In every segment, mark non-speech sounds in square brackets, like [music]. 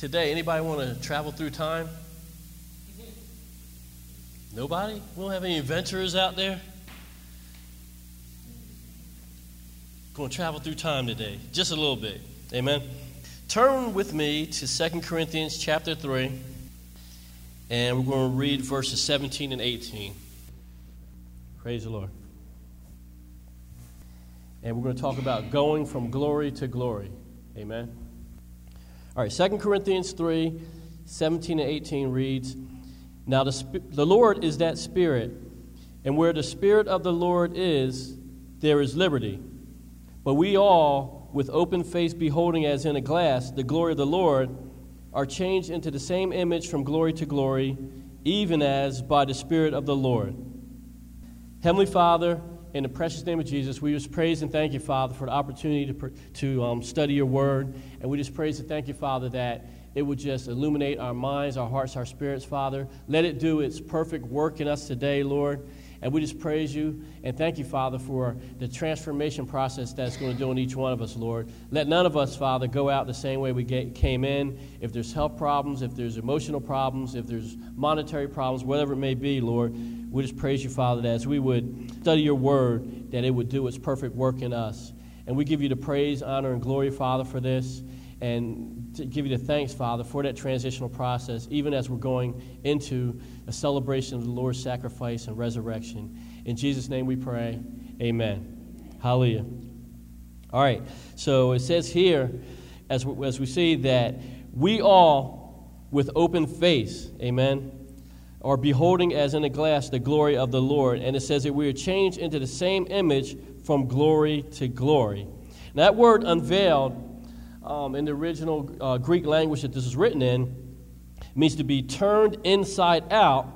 Today, anybody want to travel through time? Nobody? We don't have any adventurers out there? Going to travel through time today, just a little bit. Amen. Turn with me to 2 Corinthians chapter 3, and we're going to read verses 17 and 18. Praise the Lord. And we're going to talk about going from glory to glory. Amen. All right, 2 Corinthians 3 17 and 18 reads Now the, the Lord is that Spirit, and where the Spirit of the Lord is, there is liberty. But we all, with open face beholding as in a glass the glory of the Lord, are changed into the same image from glory to glory, even as by the Spirit of the Lord. Heavenly Father, in the precious name of Jesus, we just praise and thank you, Father, for the opportunity to, to um, study your word. And we just praise and thank you, Father, that it would just illuminate our minds, our hearts, our spirits, Father. Let it do its perfect work in us today, Lord. And we just praise you and thank you, Father, for the transformation process that's going to do in each one of us, Lord. Let none of us, Father, go out the same way we get, came in. If there's health problems, if there's emotional problems, if there's monetary problems, whatever it may be, Lord, we just praise you, Father, that as we would study your word, that it would do its perfect work in us. And we give you the praise, honor, and glory, Father, for this and to give you the thanks, Father, for that transitional process, even as we're going into a celebration of the Lord's sacrifice and resurrection. In Jesus' name we pray. Amen. Hallelujah. All right, so it says here, as we, as we see, that we all, with open face, amen, are beholding as in a glass the glory of the Lord. And it says that we are changed into the same image from glory to glory. That word unveiled um, in the original uh, Greek language that this is written in means to be turned inside out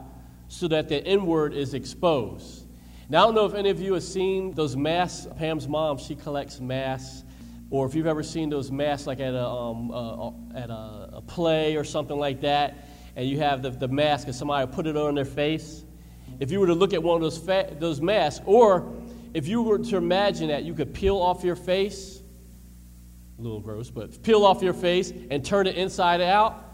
so that the inward is exposed. Now, I don't know if any of you have seen those masks. Pam's mom, she collects masks. Or if you've ever seen those masks like at a, um, at a, a, play or something like that, and you have the, the mask and somebody put it on their face. If you were to look at one of those, fa- those masks, or if you were to imagine that you could peel off your face a little gross, but peel off your face and turn it inside out.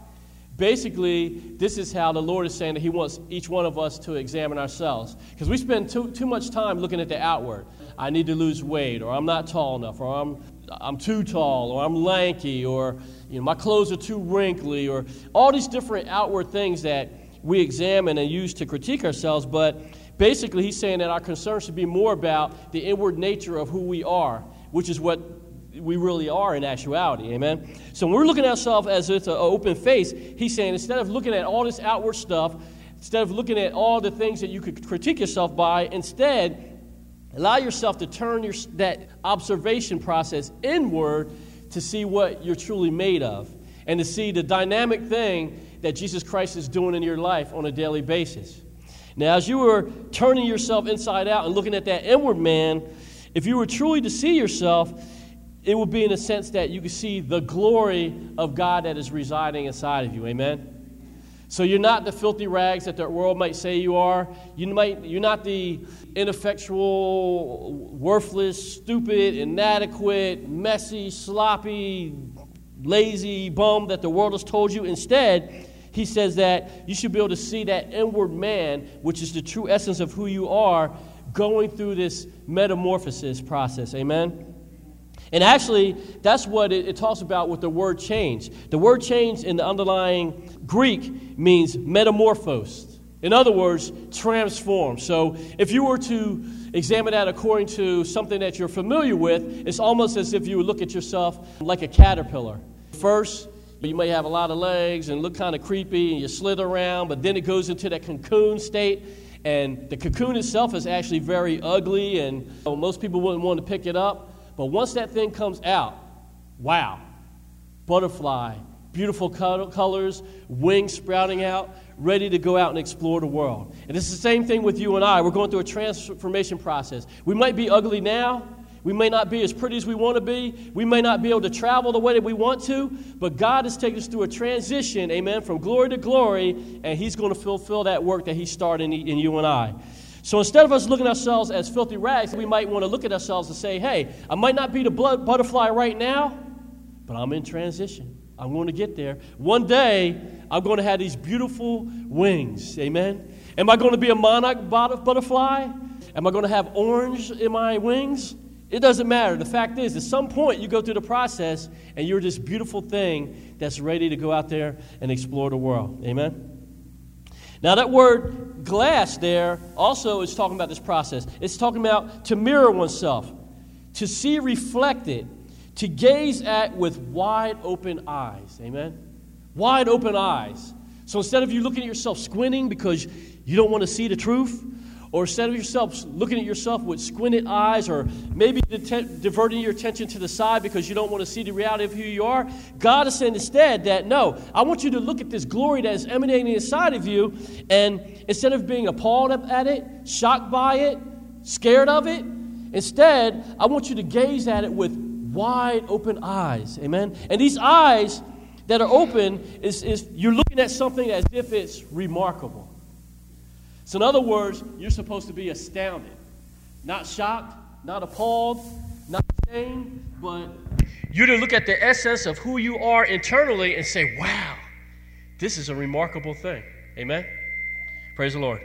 Basically, this is how the Lord is saying that He wants each one of us to examine ourselves. Because we spend too, too much time looking at the outward. I need to lose weight, or I'm not tall enough, or I'm, I'm too tall, or I'm lanky, or you know, my clothes are too wrinkly, or all these different outward things that we examine and use to critique ourselves. But basically, He's saying that our concern should be more about the inward nature of who we are, which is what we really are in actuality. Amen? So when we're looking at ourselves as it's an open face, he's saying instead of looking at all this outward stuff, instead of looking at all the things that you could critique yourself by, instead, allow yourself to turn your, that observation process inward to see what you're truly made of and to see the dynamic thing that Jesus Christ is doing in your life on a daily basis. Now, as you were turning yourself inside out and looking at that inward man, if you were truly to see yourself, it would be in a sense that you can see the glory of God that is residing inside of you. Amen? So you're not the filthy rags that the world might say you are. You might, you're not the ineffectual, worthless, stupid, inadequate, messy, sloppy, lazy bum that the world has told you. Instead, he says that you should be able to see that inward man, which is the true essence of who you are, going through this metamorphosis process. Amen? And actually, that's what it, it, talks about with the word change. The word change in the underlying Greek means metamorphosed. In other words, transform. So if you were to examine that according to something that you're familiar with, it's almost as if you would look at yourself like a caterpillar. First, you may have a lot of legs and look kind of creepy and you slither around, but then it goes into that cocoon state. And the cocoon itself is actually very ugly, and most people wouldn't want to pick it up. But once that thing comes out, wow, butterfly, beautiful colors, wings sprouting out, ready to go out and explore the world. And it's the same thing with you and I. We're going through a transformation process. We might be ugly now. We may not be as pretty as we want to be. We may not be able to travel the way that we want to. But God has taken us through a transition, amen, from glory to glory. And He's going to fulfill that work that He started in, you and I. So instead of us looking at ourselves as filthy rags, we might want to look at ourselves and say, hey, I might not be the blood butterfly right now, but I'm in transition. I'm going to get there. One day, I'm going to have these beautiful wings. Amen. Am I going to be a monarch butterfly? Am I going to have orange in my wings? It doesn't matter. The fact is, at some point, you go through the process and you're this beautiful thing that's ready to go out there and explore the world. Amen? Now, that word glass there also is talking about this process. It's talking about to mirror oneself, to see reflected, to gaze at with wide open eyes. Amen? Wide open eyes. So instead of you looking at yourself squinting because you don't want to see the truth, or instead of yourself looking at yourself with squinted eyes, or maybe diverting your attention to the side because you don't want to see the reality of who you are, God is saying instead that no, I want you to look at this glory that is emanating inside of you, and instead of being appalled at it, shocked by it, scared of it, instead, I want you to gaze at it with wide open eyes. Amen? And these eyes that are open is, is you're looking at something as if it's remarkable. So, in other words, you're supposed to be astounded, not shocked, not appalled, not ashamed, but you're to look at the essence of who you are internally and say, wow, this is a remarkable thing. Amen? Praise the Lord.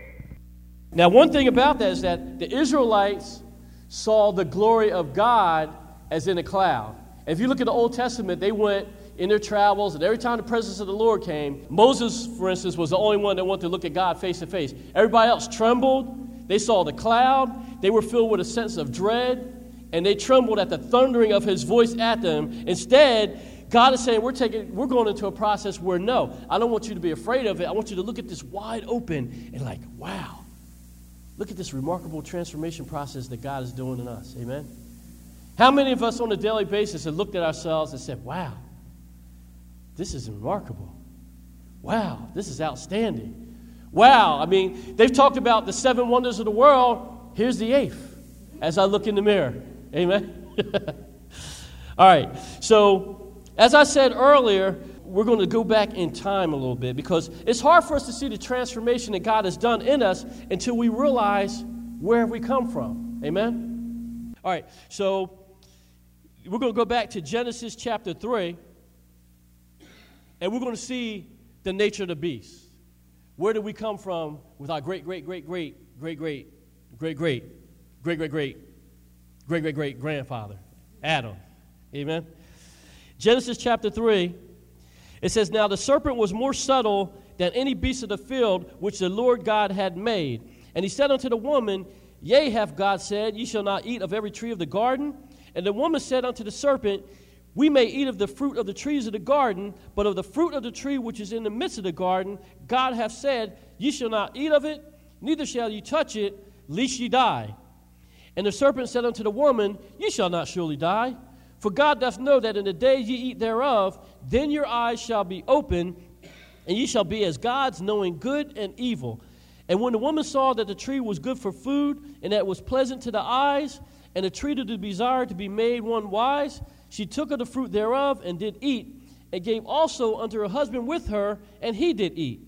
Now, one thing about that is that the Israelites saw the glory of God as in a cloud. If you look at the Old Testament, they went in their travels, and every time the presence of the Lord came, Moses, for instance, was the only one that wanted to look at God face to face. Everybody else trembled. They saw the cloud. They were filled with a sense of dread, and they trembled at the thundering of his voice at them. Instead, God is saying, we're, taking, we're going into a process where, no, I don't want you to be afraid of it. I want you to look at this wide open and, like, wow, look at this remarkable transformation process that God is doing in us. Amen? How many of us on a daily basis have looked at ourselves and said, wow, this is remarkable. Wow, this is outstanding. Wow, I mean, they've talked about the seven wonders of the world. Here's the eighth as I look in the mirror. Amen. [laughs] All right, so as I said earlier, we're going to go back in time a little bit because it's hard for us to see the transformation that God has done in us until we realize where we come from. Amen? All right, so we're going to go back to Genesis chapter 3 and we're going to see the nature of the beast. Where did we come from with our great, great, great, great, great, great, great, great, great, great, great, great, great, great grandfather, Adam? Amen. Genesis chapter 3, it says, Now the serpent was more subtle than any beast of the field which the Lord God had made. And he said unto the woman, Yea, hath God said, Ye shall not eat of every tree of the garden? And the woman said unto the serpent, we may eat of the fruit of the trees of the garden, but of the fruit of the tree which is in the midst of the garden, God hath said, Ye shall not eat of it, neither shall ye touch it, lest ye die. And the serpent said unto the woman, Ye shall not surely die. For God doth know that in the day ye eat thereof, then your eyes shall be open, and ye shall be as gods, knowing good and evil. And when the woman saw that the tree was good for food, and that it was pleasant to the eyes, and a tree to be desired to be made one wise, she took of the fruit thereof and did eat, and gave also unto her husband with her, and he did eat.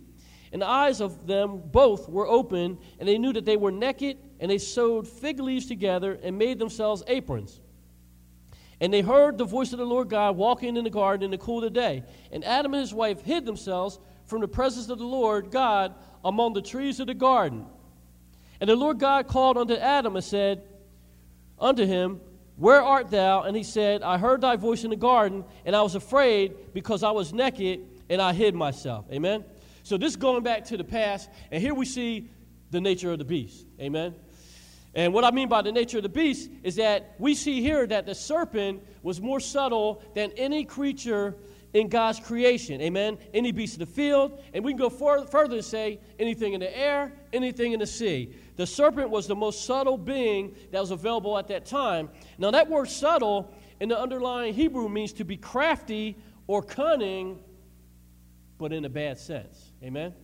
And the eyes of them both were open, and they knew that they were naked, and they sewed fig leaves together and made themselves aprons. And they heard the voice of the Lord God walking in the garden in the cool of the day. And Adam and his wife hid themselves from the presence of the Lord God among the trees of the garden. And the Lord God called unto Adam and said unto him, where art thou? And he said, I heard thy voice in the garden, and I was afraid because I was naked, and I hid myself. Amen? So this going back to the past, and here we see the nature of the beast. Amen? And what I mean by the nature of the beast is that we see here that the serpent was more subtle than any creature in God's creation. Amen? Any beast of the field, and we can go further and say anything in the air, anything in the sea. The serpent was the most subtle being that was available at that time. Now, that word subtle in the underlying Hebrew means to be crafty or cunning, but in a bad sense. Amen?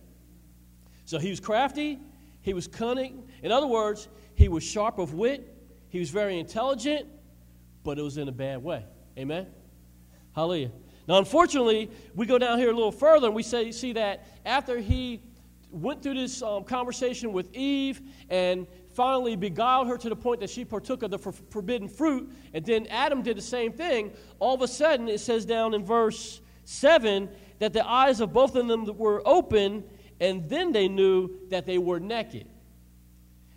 So he was crafty, he was cunning. In other words, he was sharp of wit, he was very intelligent, but it was in a bad way. Amen? Hallelujah. Now, unfortunately, we go down here a little further and we say, see that after he went through this um, conversation with Eve and finally beguiled her to the point that she partook of the for- forbidden fruit. And then Adam did the same thing. All of a sudden, it says down in verse 7, that the eyes of both of them were open, and then they knew that they were naked.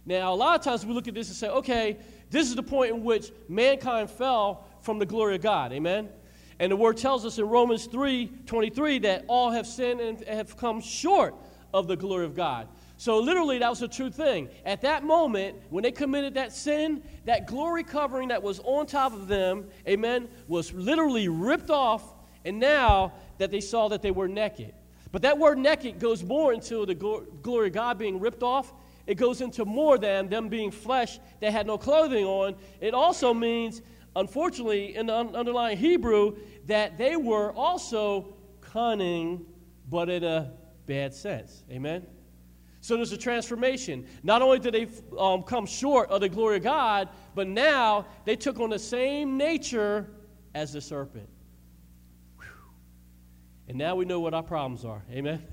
Now, a lot of times we look at this and say, okay, this is the point in which mankind fell from the glory of God. Amen? And the word tells us in Romans 3 23 that all have sinned and have come short of the glory of God. So, literally, that was a true thing. At that moment, when they committed that sin, that glory covering that was on top of them, amen, was literally ripped off. And now that they saw that they were naked. But that word naked goes more into the glory of God being ripped off. It goes into more than them being flesh that had no clothing on. It also means, unfortunately, in the underlying Hebrew, that they were also cunning, but in a bad sense. Amen? So there's a transformation. Not only did they um, come short of the glory of God, but now they took on the same nature as the serpent. Whew. And now we know what our problems are. Amen?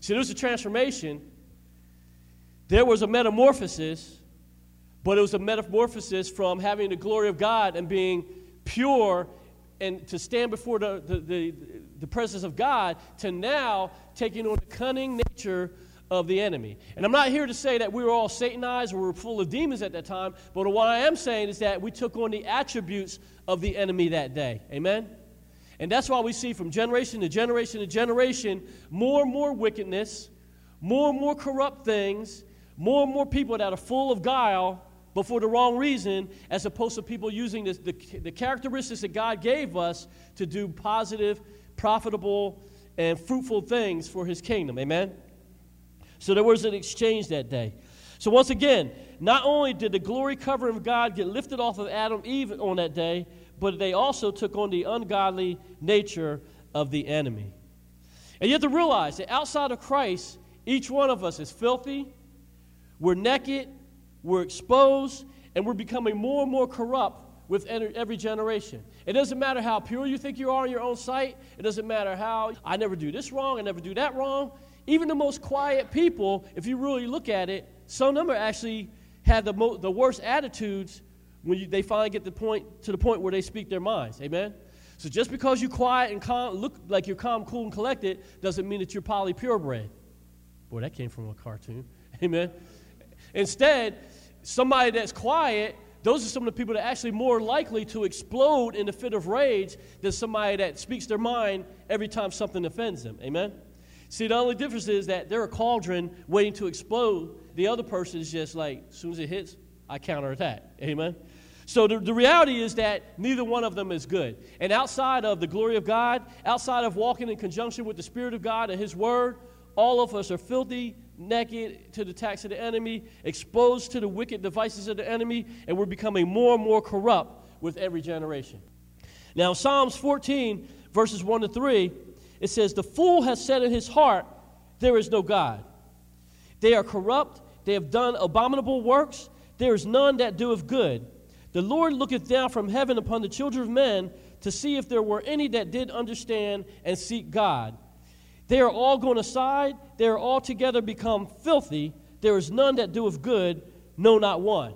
So there's a transformation. There was a metamorphosis, but it was a metamorphosis from having the glory of God and being pure and to stand before the, the, the, the presence of God to now taking on the cunning nature of the enemy. And I'm not here to say that we were all Satanized or we were full of demons at that time, but what I am saying is that we took on the attributes of the enemy that day. Amen? And that's why we see from generation to generation to generation more and more wickedness, more and more corrupt things, more and more people that are full of guile, but for the wrong reason, as opposed to people using this, the, the characteristics that God gave us to do positive, profitable, and fruitful things for his kingdom. Amen? So there was an exchange that day. So once again, not only did the glory covering of God get lifted off of Adam Eve on that day, but they also took on the ungodly nature of the enemy. And you have to realize that outside of Christ, each one of us is filthy, we're naked, we're exposed, and we're becoming more and more corrupt with every generation. It doesn't matter how pure you think you are in your own sight. It doesn't matter how I never do this wrong, I never do that wrong. Even the most quiet people, if you really look at it, some of them actually have the, mo- the worst attitudes when you, they finally get the point, to the point where they speak their minds. Amen? So just because you're quiet and calm, look like you're calm, cool, and collected doesn't mean that you're Polly Purebred. Boy, that came from a cartoon. [laughs] Amen? Instead, somebody that's quiet, those are some of the people that are actually more likely to explode in a fit of rage than somebody that speaks their mind every time something offends them. Amen? See, the only difference is that they're a cauldron waiting to explode. The other person is just like, as soon as it hits, I counterattack. Amen? So the, the reality is that neither one of them is good. And outside of the glory of God, outside of walking in conjunction with the Spirit of God and His Word, all of us are filthy, naked to the attacks of the enemy, exposed to the wicked devices of the enemy, and we're becoming more and more corrupt with every generation. Now, Psalms 14, verses 1 to 3 it says, The fool has said in his heart, There is no God. They are corrupt, they have done abominable works, there is none that doeth good. The Lord looketh down from heaven upon the children of men to see if there were any that did understand and seek God. They are all gone aside, they are all together become filthy. There is none that doeth good, no, not one.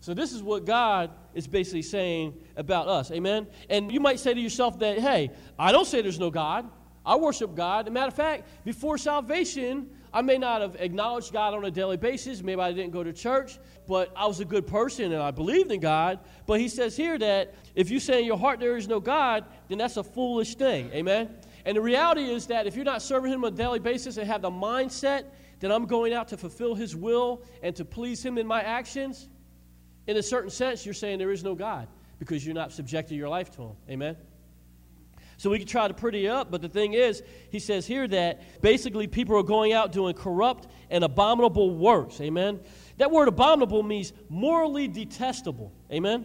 So, this is what God is basically saying about us. Amen? And you might say to yourself that, hey, I don't say there's no God. I worship God. As a matter of fact, before salvation, I may not have acknowledged God on a daily basis. Maybe I didn't go to church, but I was a good person and I believed in God. But he says here that if you say in your heart there is no God, then that's a foolish thing. Amen? And the reality is that if you're not serving Him on a daily basis and have the mindset that I'm going out to fulfill His will and to please Him in my actions, in a certain sense, you're saying there is no God because you're not subjecting your life to Him. Amen? So we can try to pretty up, but the thing is, he says here that basically people are going out doing corrupt and abominable works. Amen. That word abominable means morally detestable. Amen.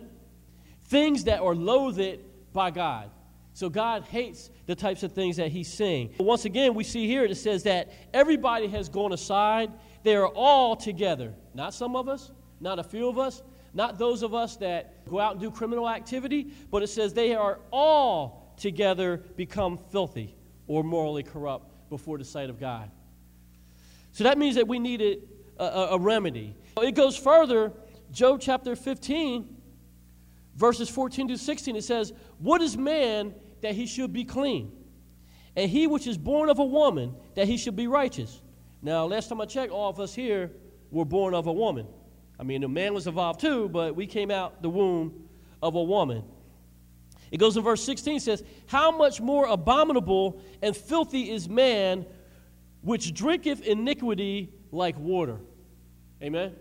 Things that are loathed by God. So God hates the types of things that he's saying. Once again, we see here it says that everybody has gone aside. They are all together. Not some of us, not a few of us, not those of us that go out and do criminal activity, but it says they are all together become filthy or morally corrupt before the sight of God. So that means that we needed a, a, a remedy. It goes further, Job chapter 15, verses 14 to 16, it says, What is man that he should be clean? and he which is born of a woman, that he should be righteous. Now, last time I checked, all of us here were born of a woman. I mean, the man was evolved too, but we came out the womb of a woman. It goes in verse 16 says, How much more abominable and filthy is man which drinketh iniquity like water. Amen.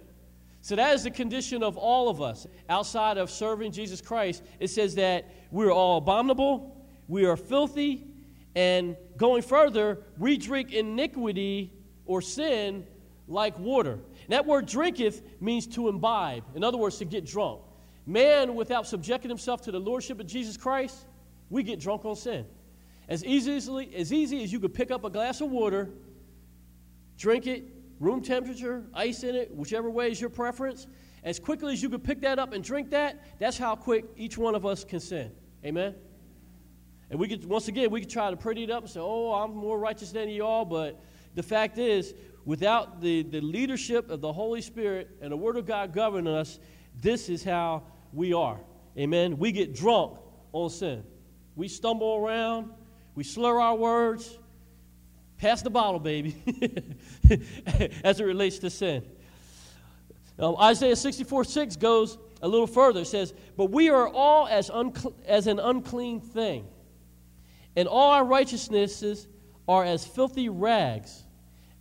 So that is the condition of all of us outside of serving Jesus Christ. It says that we're all abominable, we are filthy, and going further, we drink iniquity or sin like water. And that word drinketh means to imbibe. In other words, to get drunk. Man, without subjecting himself to the lordship of Jesus Christ, we get drunk on sin. As easily as easy as you could pick up a glass of water, drink it, room temperature, ice in it, whichever way is your preference. As quickly as you could pick that up and drink that, that's how quick each one of us can sin. Amen? And we could, once again, we could try to pretty it up and say, oh, I'm more righteous than you all, but the fact is, without the, the leadership of the Holy Spirit and the Word of God governing us, this is how we are. Amen. We get drunk on sin. We stumble around, we slur our words. Pass the bottle, baby, [laughs] as it relates to sin. Um, Isaiah 64 6 goes a little further. It says, But we are all as, uncle- as an unclean thing, and all our righteousnesses are as filthy rags.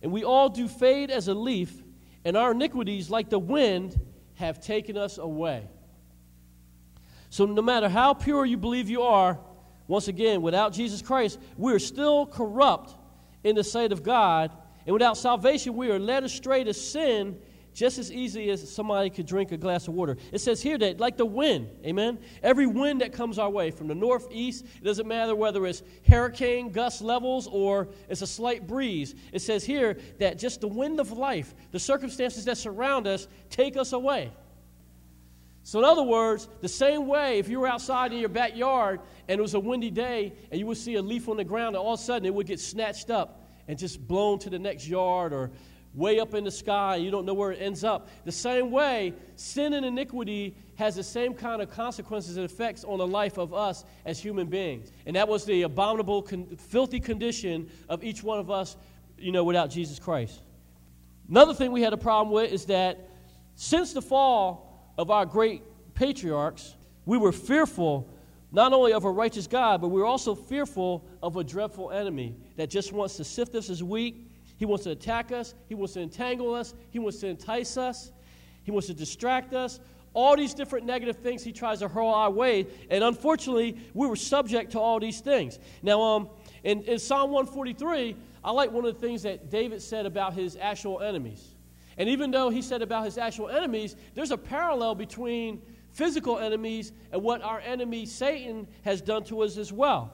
And we all do fade as a leaf, and our iniquities, like the wind, have taken us away. So, no matter how pure you believe you are, once again, without Jesus Christ, we are still corrupt in the sight of God. And without salvation, we are led astray to sin just as easy as somebody could drink a glass of water. It says here that, like the wind, amen? Every wind that comes our way from the northeast, it doesn't matter whether it's hurricane gust levels or it's a slight breeze. It says here that just the wind of life, the circumstances that surround us, take us away. So, in other words, the same way if you were outside in your backyard and it was a windy day and you would see a leaf on the ground and all of a sudden it would get snatched up and just blown to the next yard or way up in the sky, you don't know where it ends up. The same way, sin and iniquity has the same kind of consequences and effects on the life of us as human beings. And that was the abominable, con- filthy condition of each one of us, you know, without Jesus Christ. Another thing we had a problem with is that since the fall, of our great patriarchs, we were fearful not only of a righteous God, but we were also fearful of a dreadful enemy that just wants to sift us as wheat. He wants to attack us, he wants to entangle us, he wants to entice us, he wants to distract us. All these different negative things he tries to hurl our way. And unfortunately, we were subject to all these things. Now, um, in, in Psalm 143, I like one of the things that David said about his actual enemies. And even though he said about his actual enemies, there's a parallel between physical enemies and what our enemy Satan has done to us as well.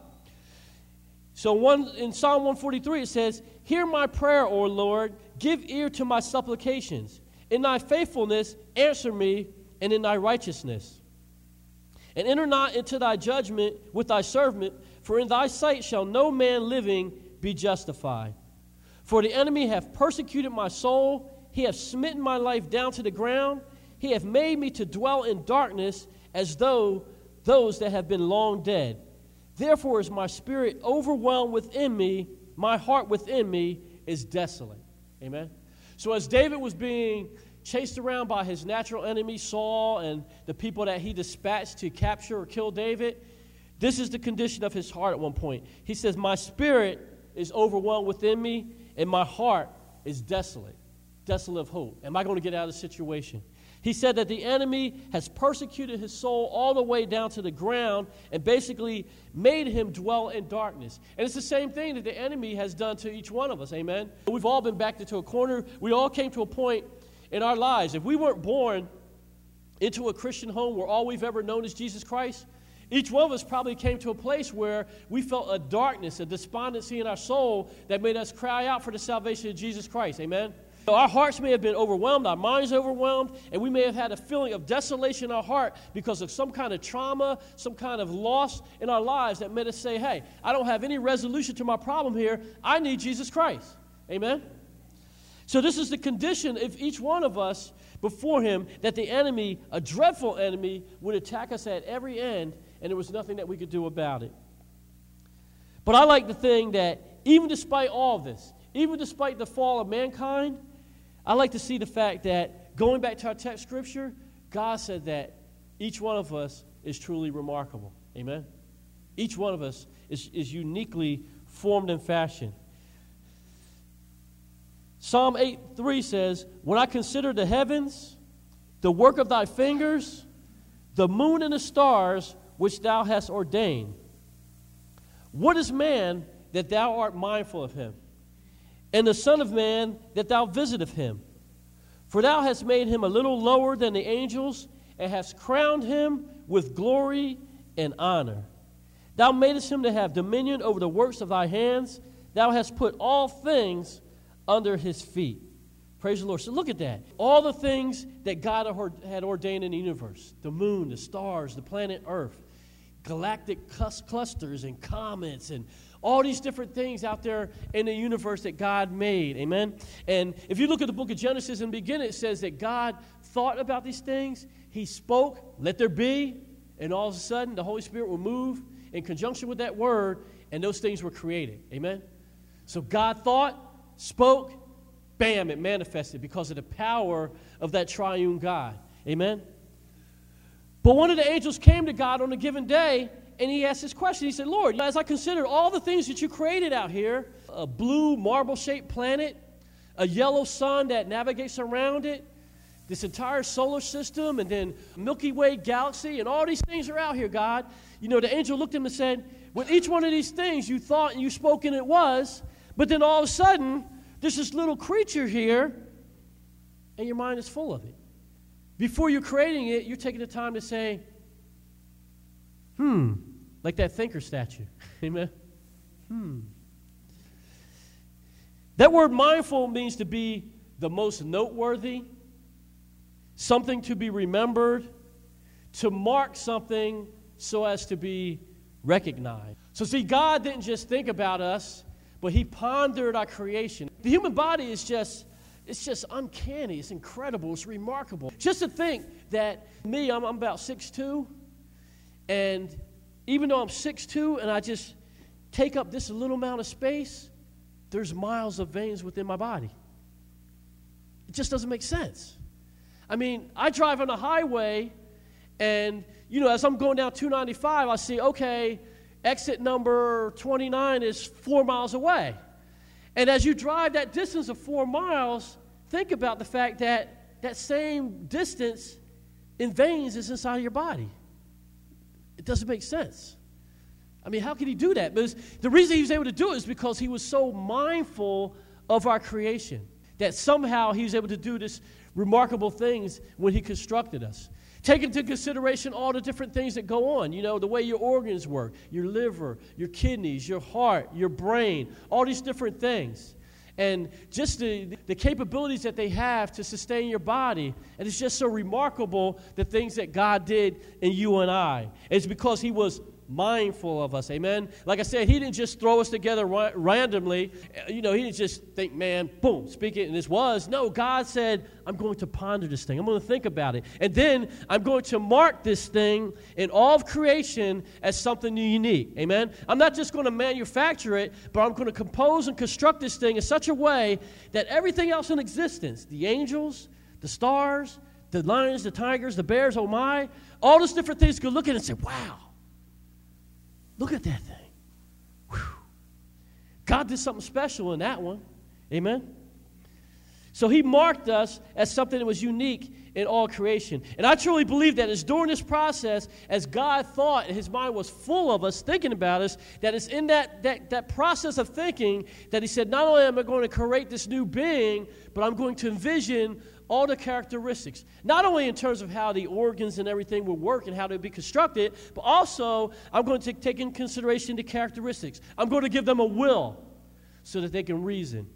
So one, in Psalm 143 it says, Hear my prayer, O Lord, give ear to my supplications. In thy faithfulness answer me, and in thy righteousness. And enter not into thy judgment with thy servant, for in thy sight shall no man living be justified. For the enemy hath persecuted my soul, he hath smitten my life down to the ground. He hath made me to dwell in darkness as though those that have been long dead. Therefore is my spirit overwhelmed within me, my heart within me is desolate. Amen. So as David was being chased around by his natural enemy Saul and the people that he dispatched to capture or kill David, this is the condition of his heart at one point. He says, My spirit is overwhelmed within me, and my heart is desolate desolate of hope? Am I going to get out of the situation? He said that the enemy has persecuted his soul all the way down to the ground and basically made him dwell in darkness. And it's the same thing that the enemy has done to each one of us. Amen. We've all been backed into a corner. We all came to a point in our lives. If we weren't born into a Christian home where all we've ever known is Jesus Christ, each one of us probably came to a place where we felt a darkness, a despondency in our soul that made us cry out for the salvation of Jesus Christ. Amen. Our hearts may have been overwhelmed, our minds overwhelmed, and we may have had a feeling of desolation in our heart because of some kind of trauma, some kind of loss in our lives that made us say, hey, I don't have any resolution to my problem here. I need Jesus Christ. Amen? So, this is the condition of each one of us before Him that the enemy, a dreadful enemy, would attack us at every end, and there was nothing that we could do about it. But I like the thing that even despite all this, even despite the fall of mankind, I like to see the fact that going back to our text scripture, God said that each one of us is truly remarkable. Amen? Each one of us is, is uniquely formed and fashioned. Psalm 8 3 says, When I consider the heavens, the work of thy fingers, the moon and the stars which thou hast ordained, what is man that thou art mindful of him? And the Son of Man that thou visiteth him? For thou hast made him a little lower than the angels, and hast crowned him with glory and honor. Thou madest him to have dominion over the works of thy hands. Thou hast put all things under his feet. Praise the Lord. So look at that. All the things that God had ordained in the universe the moon, the stars, the planet Earth, galactic clusters and comets, and all these different things out there in the universe that God made. Amen. And if you look at the book of Genesis in the beginning, it says that God thought about these things. He spoke, let there be, and all of a sudden the Holy Spirit will move in conjunction with that word, and those things were created. Amen? So God thought, spoke, bam, it manifested because of the power of that triune God. Amen? But one of the angels came to God on a given day and he asked this question. He said, Lord, as I consider all the things that you created out here a blue marble shaped planet, a yellow sun that navigates around it, this entire solar system, and then Milky Way galaxy, and all these things are out here, God. You know, the angel looked at him and said, With each one of these things you thought and you spoke and it was, but then all of a sudden, there's this little creature here, and your mind is full of it. Before you're creating it, you're taking the time to say, hmm, like that thinker statue. [laughs] Amen? Hmm. That word mindful means to be the most noteworthy, something to be remembered, to mark something so as to be recognized. So, see, God didn't just think about us, but He pondered our creation. The human body is just. It's just uncanny. It's incredible. It's remarkable. Just to think that me, I'm, I'm about 6'2", and even though I'm 6'2", and I just take up this little amount of space, there's miles of veins within my body. It just doesn't make sense. I mean, I drive on the highway, and, you know, as I'm going down 295, I see, okay, exit number 29 is four miles away. And as you drive that distance of four miles, think about the fact that that same distance in veins is inside of your body. It doesn't make sense. I mean, how can he do that? Because the reason he was able to do it is because he was so mindful of our creation that somehow he was able to do this remarkable things when he constructed us. Take into consideration all the different things that go on. You know, the way your organs work, your liver, your kidneys, your heart, your brain, all these different things. And just the, the capabilities that they have to sustain your body. And it's just so remarkable the things that God did in you and I. It's because He was mindful of us. Amen. Like I said, he didn't just throw us together ra- randomly. You know, he didn't just think, man, boom, speak it, and this was. No, God said, I'm going to ponder this thing. I'm going to think about it. And then I'm going to mark this thing in all of creation as something unique. Amen. I'm not just going to manufacture it, but I'm going to compose and construct this thing in such a way that everything else in existence, the angels, the stars, the lions, the tigers, the bears, oh my, all those different things could look at it and say, wow, Look at that thing. Whew. God did something special in that one. Amen. So he marked us as something that was unique in all creation. And I truly believe that it's during this process, as God thought, and his mind was full of us, thinking about us, that it's in that, that, that process of thinking that he said, not only am I going to create this new being, but I'm going to envision all the characteristics, not only in terms of how the organs and everything will work and how they'll be constructed, but also I'm going to take in consideration the characteristics. I'm going to give them a will so that they can reason.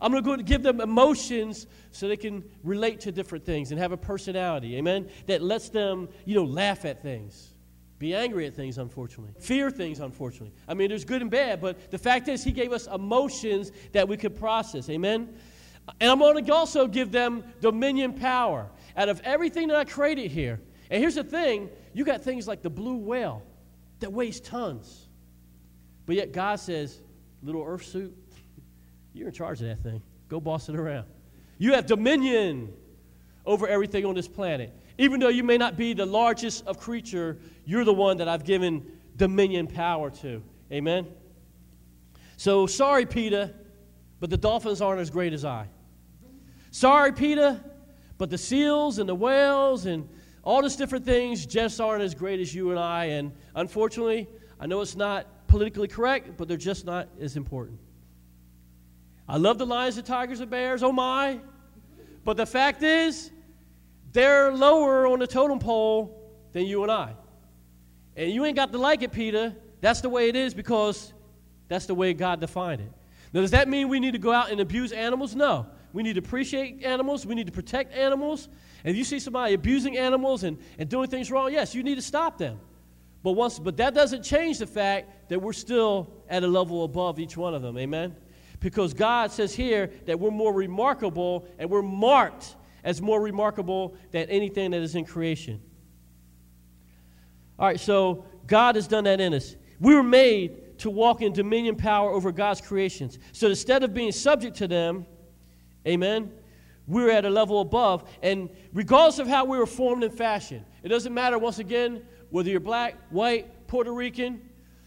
I'm going to give them emotions so they can relate to different things and have a personality, amen, that lets them, you know, laugh at things. Be angry at things, unfortunately. Fear things, unfortunately. I mean, there's good and bad, but the fact is, He gave us emotions that we could process. Amen? And I'm going to also give them dominion power out of everything that I created here. And here's the thing you got things like the blue whale that weighs tons. But yet God says, little earth suit, you're in charge of that thing. Go boss it around. You have dominion over everything on this planet. Even though you may not be the largest of creature, you're the one that I've given dominion power to. Amen? So sorry, PETA, but the dolphins aren't as great as I. Sorry, PETA, but the seals and the whales and all these different things just aren't as great as you and I. And unfortunately, I know it's not politically correct, but they're just not as important. I love the lions, the tigers, the bears, oh my. But the fact is, they're lower on the totem pole than you and I. And you ain't got to like it, PETA. That's the way it is because that's the way God defined it. Now, does that mean we need to go out and abuse animals? No. We need to appreciate animals. We need to protect animals. And if you see somebody abusing animals and, and doing things wrong, yes, you need to stop them. But, once, but that doesn't change the fact that we're still at a level above each one of them. Amen? Because God says here that we're more remarkable and we're marked as more remarkable than anything that is in creation. All right, so God has done that in us. We were made to walk in dominion power over God's creations. So instead of being subject to them, amen, we're at a level above. And regardless of how we were formed and fashioned, it doesn't matter, once again, whether you're black, white, Puerto Rican,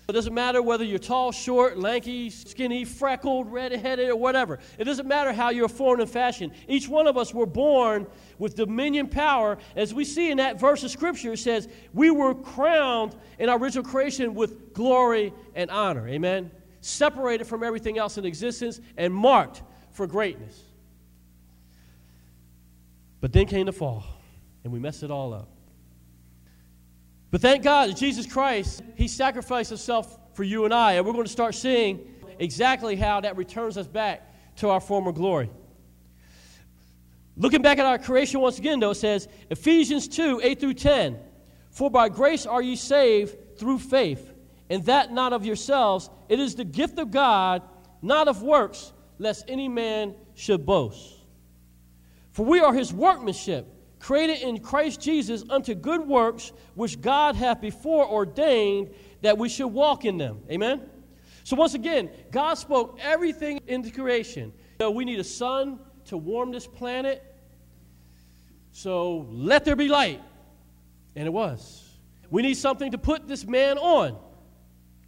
it doesn't matter whether you're tall, short, lanky, skinny, freckled, red-headed, or whatever. It doesn't matter how you're formed and fashioned. Each one of us were born with dominion power. As we see in that verse of Scripture, it says, we were crowned in our original creation with glory and honor. Amen? Separated from everything else in existence and marked for greatness. But then came the fall, and we messed it all up. But thank God, Jesus Christ, He sacrificed Himself for you and I. And we're going to start seeing exactly how that returns us back to our former glory. Looking back at our creation once again, though, it says Ephesians 2 8 through 10 For by grace are ye saved through faith, and that not of yourselves. It is the gift of God, not of works, lest any man should boast. For we are His workmanship created in Christ Jesus unto good works, which God hath before ordained that we should walk in them. Amen? So, once again, God spoke everything into creation. So we need a sun to warm this planet. So, let there be light. And it was. We need something to put this man on.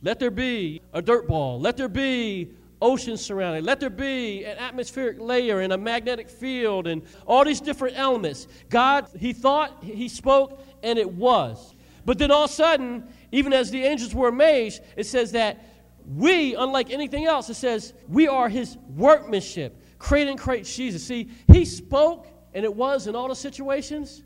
Let there be a dirt ball. Let there be oceans surrounding. Let there be an atmospheric layer and a magnetic field and all these different elements. God, He thought, He spoke, and it was. But then all of a sudden, even as the angels were amazed, it says that we, unlike anything else, it says we are His workmanship, created in Christ Jesus. See, He spoke, and it was in all the situations.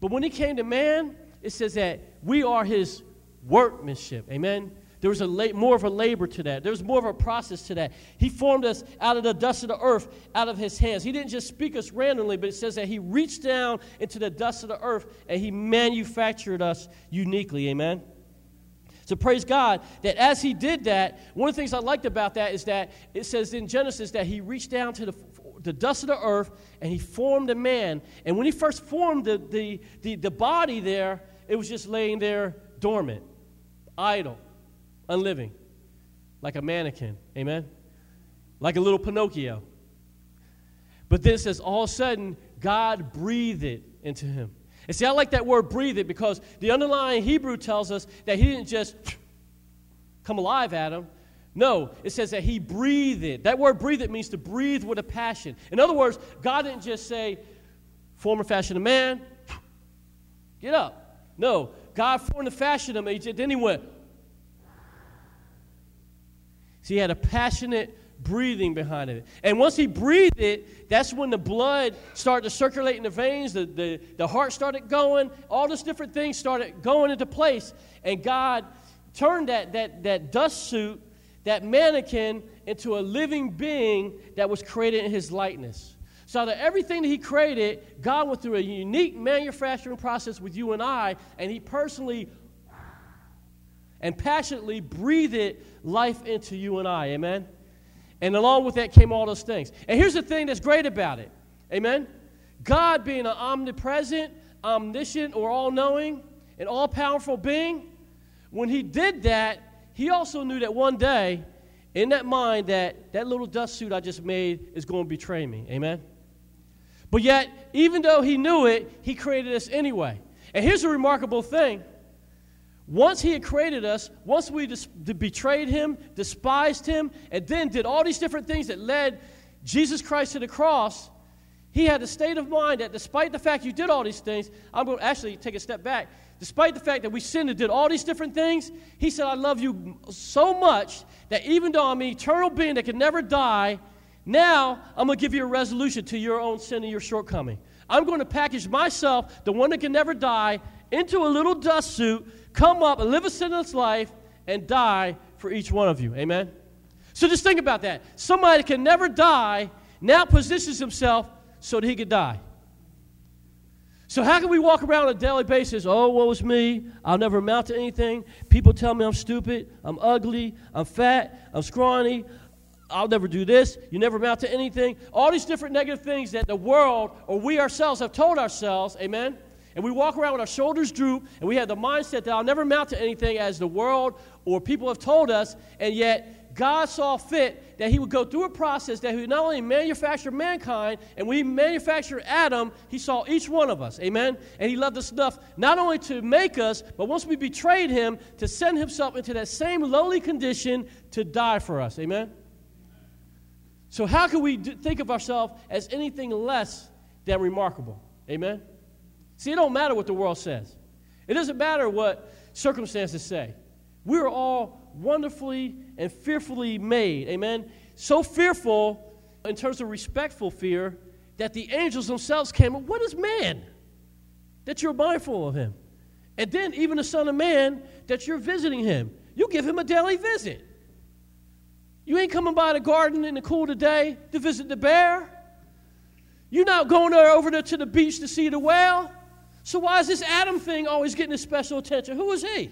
But when He came to man, it says that we are His workmanship. Amen. There was a la- more of a labor to that. There was more of a process to that. He formed us out of the dust of the earth, out of his hands. He didn't just speak us randomly, but it says that he reached down into the dust of the earth and he manufactured us uniquely. Amen? So praise God that as he did that, one of the things I liked about that is that it says in Genesis that he reached down to the, the dust of the earth and he formed a man. And when he first formed the, the, the, the body there, it was just laying there dormant, idle unliving, like a mannequin. Amen? Like a little Pinocchio. But then it says, all of a sudden, God breathed it into him. And see, I like that word breathe it because the underlying Hebrew tells us that he didn't just [sniffs] come alive him. No, it says that he breathed it. That word breathe it means to breathe with a passion. In other words, God didn't just say, form and fashion a man, [sniffs] get up. No, God formed the fashion of him. Then he went, he had a passionate breathing behind it. And once he breathed it, that's when the blood started to circulate in the veins, the, the, the heart started going, all these different things started going into place. And God turned that, that, that dust suit, that mannequin, into a living being that was created in his likeness. So that everything that he created, God went through a unique manufacturing process with you and I, and he personally and passionately breathed life into you and I. Amen? And along with that came all those things. And here's the thing that's great about it. Amen? God being an omnipresent, omniscient, or all knowing, and all powerful being, when He did that, he also knew that one day, in that mind, that that little dust suit I just made is going to betray me. Amen? But yet, even though he knew it, he created us anyway. And here's a remarkable thing. Once he had created us, once we dis- betrayed him, despised him, and then did all these different things that led Jesus Christ to the cross, he had a state of mind that despite the fact you did all these things, I'm going to actually take a step back. Despite the fact that we sinned and did all these different things, he said, I love you so much that even though I'm an eternal being that can never die, now I'm going to give you a resolution to your own sin and your shortcoming. I'm going to package myself, the one that can never die, into a little dust suit, come up and live a sinless life, and die for each one of you. Amen? So just think about that. Somebody can never die now positions himself so that he could die. So, how can we walk around on a daily basis? Oh, what was me? I'll never amount to anything. People tell me I'm stupid, I'm ugly, I'm fat, I'm scrawny, I'll never do this. You never amount to anything. All these different negative things that the world or we ourselves have told ourselves, amen? And we walk around with our shoulders droop and we have the mindset that I'll never amount to anything as the world or people have told us, and yet God saw fit that He would go through a process that He would not only manufacture mankind, and when He manufactured Adam, He saw each one of us. Amen? And He loved us enough not only to make us, but once we betrayed Him, to send Himself into that same lowly condition to die for us. Amen? So, how can we think of ourselves as anything less than remarkable? Amen? See, it don't matter what the world says. It doesn't matter what circumstances say. We're all wonderfully and fearfully made. Amen. So fearful in terms of respectful fear that the angels themselves came. What is man? That you're mindful of him. And then even the Son of Man, that you're visiting him. You give him a daily visit. You ain't coming by the garden in the cool today to visit the bear. You're not going over there to the beach to see the whale. So why is this Adam thing always getting this special attention? Who is he?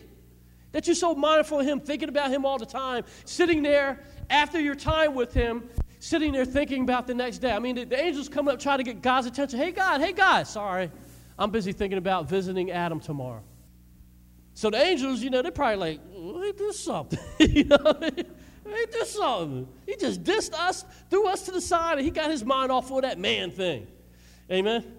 That you're so mindful of him, thinking about him all the time, sitting there after your time with him, sitting there thinking about the next day. I mean, the, the angels come up trying to get God's attention. Hey, God, hey, God, sorry. I'm busy thinking about visiting Adam tomorrow. So the angels, you know, they're probably like, well, ain't this something? [laughs] you know, ain't this something? He just dissed us, threw us to the side, and he got his mind off of that man thing. Amen?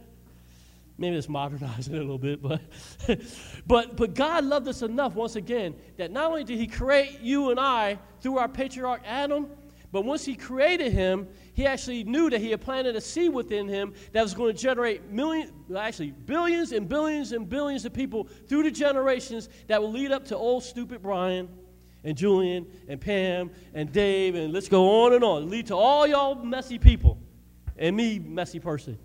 Maybe it's modernizing it a little bit, but, [laughs] but, but God loved us enough, once again, that not only did He create you and I through our patriarch Adam, but once He created him, He actually knew that He had planted a seed within him that was going to generate millions, actually billions and billions and billions of people through the generations that will lead up to old stupid Brian and Julian and Pam and Dave, and let's go on and on. Lead to all y'all messy people and me, messy person.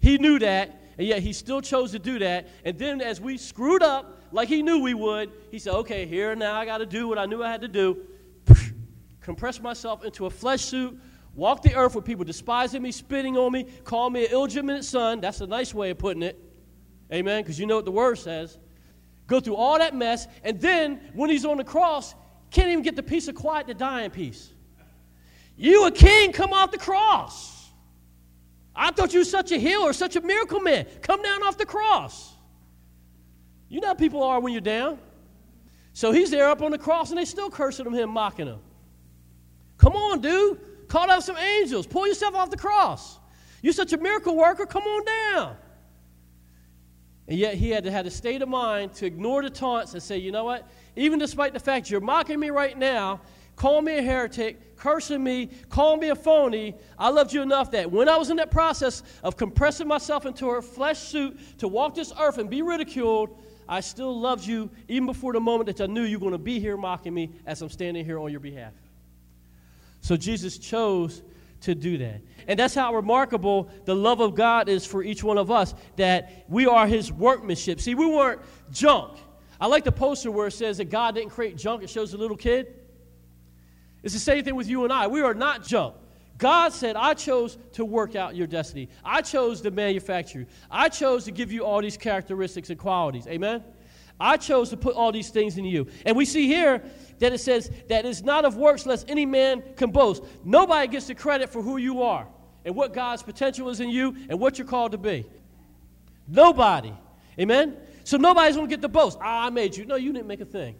He knew that, and yet he still chose to do that. And then as we screwed up, like he knew we would, he said, okay, here and now I got to do what I knew I had to do. [sniffs] Compress myself into a flesh suit, walk the earth with people despising me, spitting on me, call me an illegitimate son. That's a nice way of putting it. Amen, because you know what the word says. Go through all that mess, and then when he's on the cross, can't even get the peace of quiet to die in peace. You, a king, come off the cross. I thought you were such a healer, such a miracle man. Come down off the cross. You know people are when you're down. So he's there up on the cross and they still cursing him, mocking him. Come on, dude. Call out some angels. Pull yourself off the cross. You're such a miracle worker. Come on down. And yet he had to have a state of mind to ignore the taunts and say, you know what? Even despite the fact you're mocking me right now, call me a heretic, cursing me, calling me a phony, I loved you enough that when I was in that process of compressing myself into a flesh suit to walk this earth and be ridiculed, I still loved you even before the moment that I knew you were going to be here mocking me as I'm standing here on your behalf. So Jesus chose to do that. And that's how remarkable the love of God is for each one of us, that we are his workmanship. See, we weren't junk. I like the poster where it says that God didn't create junk, it shows a little kid. It's the same thing with you and I. We are not junk. God said, I chose to work out your destiny. I chose to manufacture you. I chose to give you all these characteristics and qualities. Amen? I chose to put all these things in you. And we see here that it says that it's not of works lest any man can boast. Nobody gets the credit for who you are and what God's potential is in you and what you're called to be. Nobody. Amen? So nobody's going to get the boast. Ah, I made you. No, you didn't make a thing.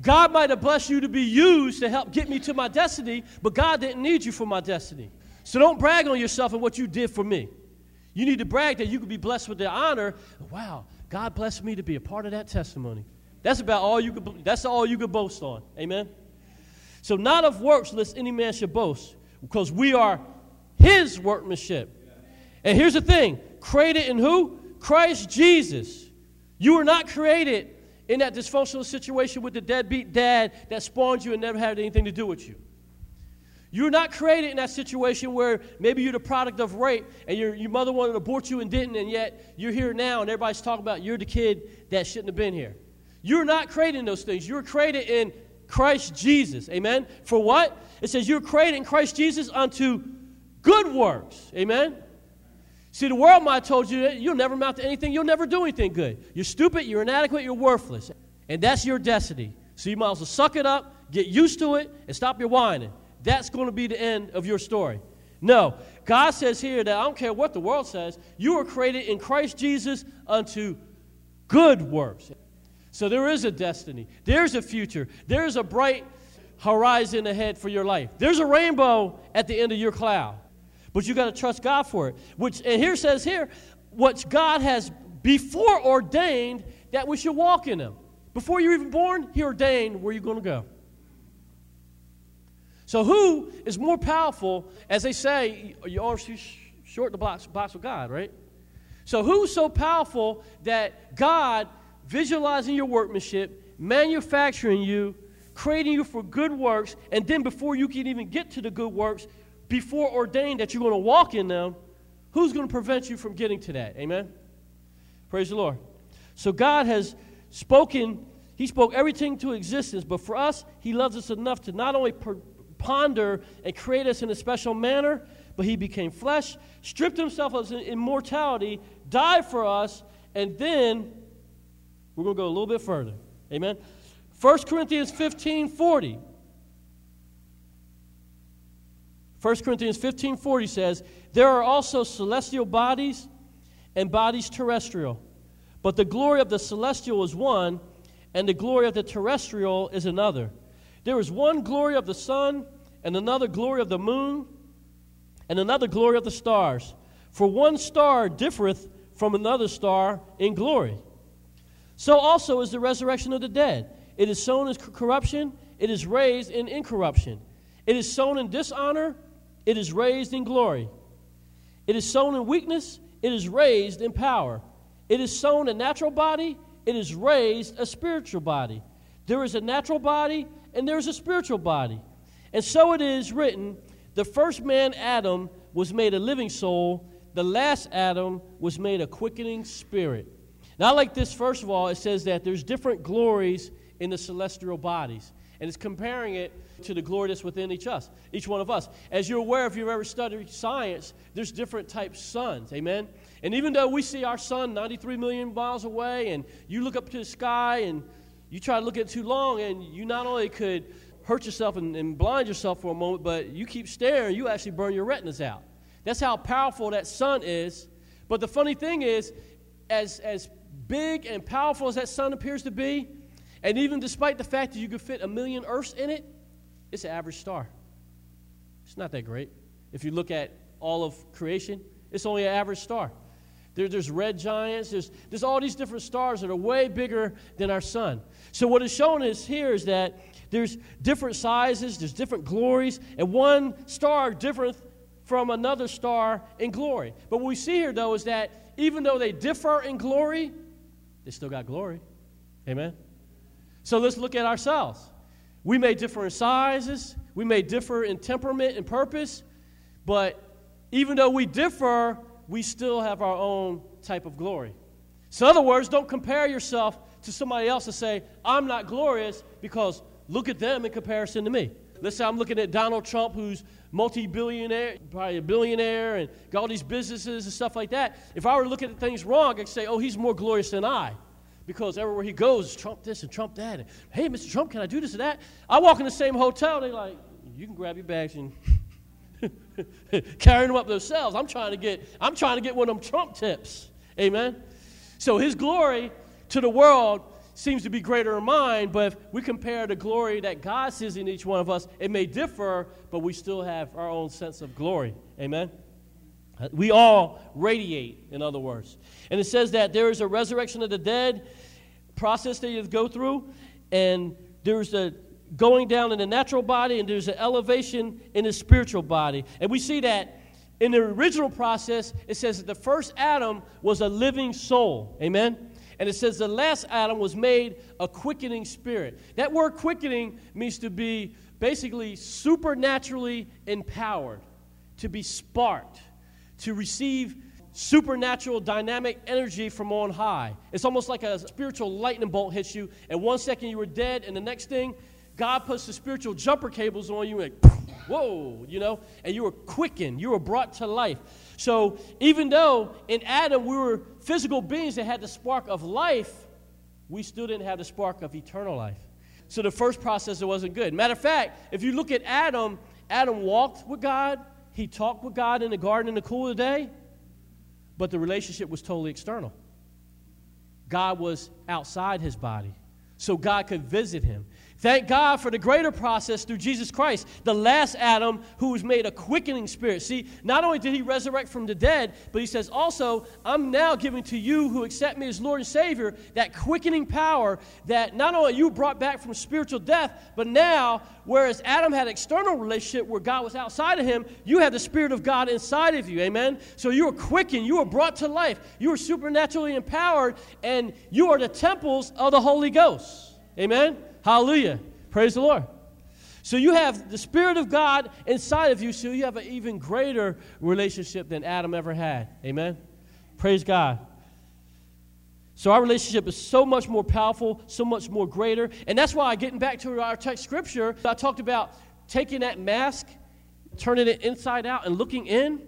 God might have blessed you to be used to help get me to my destiny, but God didn't need you for my destiny. So don't brag on yourself and what you did for me. You need to brag that you could be blessed with the honor. Wow, God blessed me to be a part of that testimony. That's about all you could that's all you could boast on. Amen. So not of works lest any man should boast, because we are his workmanship. And here's the thing, created in who? Christ Jesus. You were not created in that dysfunctional situation with the deadbeat dad that spawned you and never had anything to do with you. You're not created in that situation where maybe you're the product of rape and your, your mother wanted to abort you and didn't, and yet you're here now and everybody's talking about you're the kid that shouldn't have been here. You're not created in those things. You're created in Christ Jesus. Amen? For what? It says you're created in Christ Jesus unto good works. Amen? See, the world might have told you that you'll never amount to anything, you'll never do anything good. You're stupid, you're inadequate, you're worthless. And that's your destiny. So you might as well suck it up, get used to it, and stop your whining. That's going to be the end of your story. No, God says here that I don't care what the world says, you were created in Christ Jesus unto good works. So there is a destiny, there's a future, there's a bright horizon ahead for your life. There's a rainbow at the end of your cloud. But you got to trust God for it. Which and here says here, what God has before ordained that we should walk in Him. Before you're even born, He ordained where you're going to go. So who is more powerful, as they say, you always short the box, box God, right? So who's so powerful that God visualizing your workmanship, manufacturing you, creating you for good works, and then before you can even get to the good works, before ordained that you're going to walk in them, who's going to prevent you from getting to that? Amen? Praise the Lord. So God has spoken, He spoke everything to existence, but for us, He loves us enough to not only ponder and create us in a special manner, but He became flesh, stripped Himself of immortality, died for us, and then we're going to go a little bit further. Amen? 1 Corinthians 15 40. 1 Corinthians 15 40 says, There are also celestial bodies and bodies terrestrial. But the glory of the celestial is one, and the glory of the terrestrial is another. There is one glory of the sun, and another glory of the moon, and another glory of the stars. For one star differeth from another star in glory. So also is the resurrection of the dead. It is sown in corruption, it is raised in incorruption. It is sown in dishonor, it is raised in glory. It is sown in weakness, it is raised in power. It is sown a natural body, it is raised a spiritual body. There is a natural body and there is a spiritual body. And so it is written the first man, Adam, was made a living soul, the last Adam was made a quickening spirit. Now, I like this, first of all, it says that there's different glories in the celestial bodies. And it's comparing it to the glory that's within each us, each one of us. As you're aware, if you've ever studied science, there's different types of suns. Amen. And even though we see our sun 93 million miles away, and you look up to the sky and you try to look at it too long, and you not only could hurt yourself and, and blind yourself for a moment, but you keep staring, you actually burn your retinas out. That's how powerful that sun is. But the funny thing is, as, as big and powerful as that sun appears to be, and even despite the fact that you could fit a million Earths in it, it's an average star. It's not that great. If you look at all of creation, it's only an average star. There, there's red giants, there's, there's all these different stars that are way bigger than our sun. So, what is shown is here is that there's different sizes, there's different glories, and one star different from another star in glory. But what we see here, though, is that even though they differ in glory, they still got glory. Amen? So let's look at ourselves. We may differ in sizes, we may differ in temperament and purpose, but even though we differ, we still have our own type of glory. So, in other words, don't compare yourself to somebody else and say, I'm not glorious because look at them in comparison to me. Let's say I'm looking at Donald Trump, who's multi billionaire, probably a billionaire, and got all these businesses and stuff like that. If I were looking at things wrong, I'd say, oh, he's more glorious than I because everywhere he goes, Trump this and Trump that. And, hey, Mr. Trump, can I do this or that? I walk in the same hotel, they like, you can grab your bags and [laughs] carry them up themselves. I'm trying to get, I'm trying to get one of them Trump tips. Amen. So his glory to the world seems to be greater than mine, but if we compare the glory that God sees in each one of us, it may differ, but we still have our own sense of glory. Amen? We all radiate, in other words. And it says that there is a resurrection of the dead process that you go through, and there's a going down in the natural body, and there's an elevation in the spiritual body. And we see that in the original process, it says that the first Adam was a living soul. Amen? And it says the last Adam was made a quickening spirit. That word quickening means to be basically supernaturally empowered, to be sparked, to receive supernatural dynamic energy from on high. It's almost like a spiritual lightning bolt hits you, and one second you were dead, and the next thing, God puts the spiritual jumper cables on you, and [laughs] whoa, you know, and you were quickened, you were brought to life. So even though in Adam we were physical beings that had the spark of life, we still didn't have the spark of eternal life. So the first process wasn't good. Matter of fact, if you look at Adam, Adam walked with God, he talked with God in the garden in the cool of the day, but the relationship was totally external. God was outside his body, so God could visit him. Thank God for the greater process through Jesus Christ, the last Adam who was made a quickening spirit. See, not only did he resurrect from the dead, but he says also, I'm now giving to you who accept me as Lord and Savior that quickening power that not only you brought back from spiritual death, but now, whereas Adam had external relationship where God was outside of him, you have the Spirit of God inside of you. Amen? So you are quickened, you are brought to life, you are supernaturally empowered, and you are the temples of the Holy Ghost. Amen? Hallelujah. Praise the Lord. So you have the Spirit of God inside of you, so you have an even greater relationship than Adam ever had. Amen? Praise God. So our relationship is so much more powerful, so much more greater. And that's why, getting back to our text scripture, I talked about taking that mask, turning it inside out, and looking in.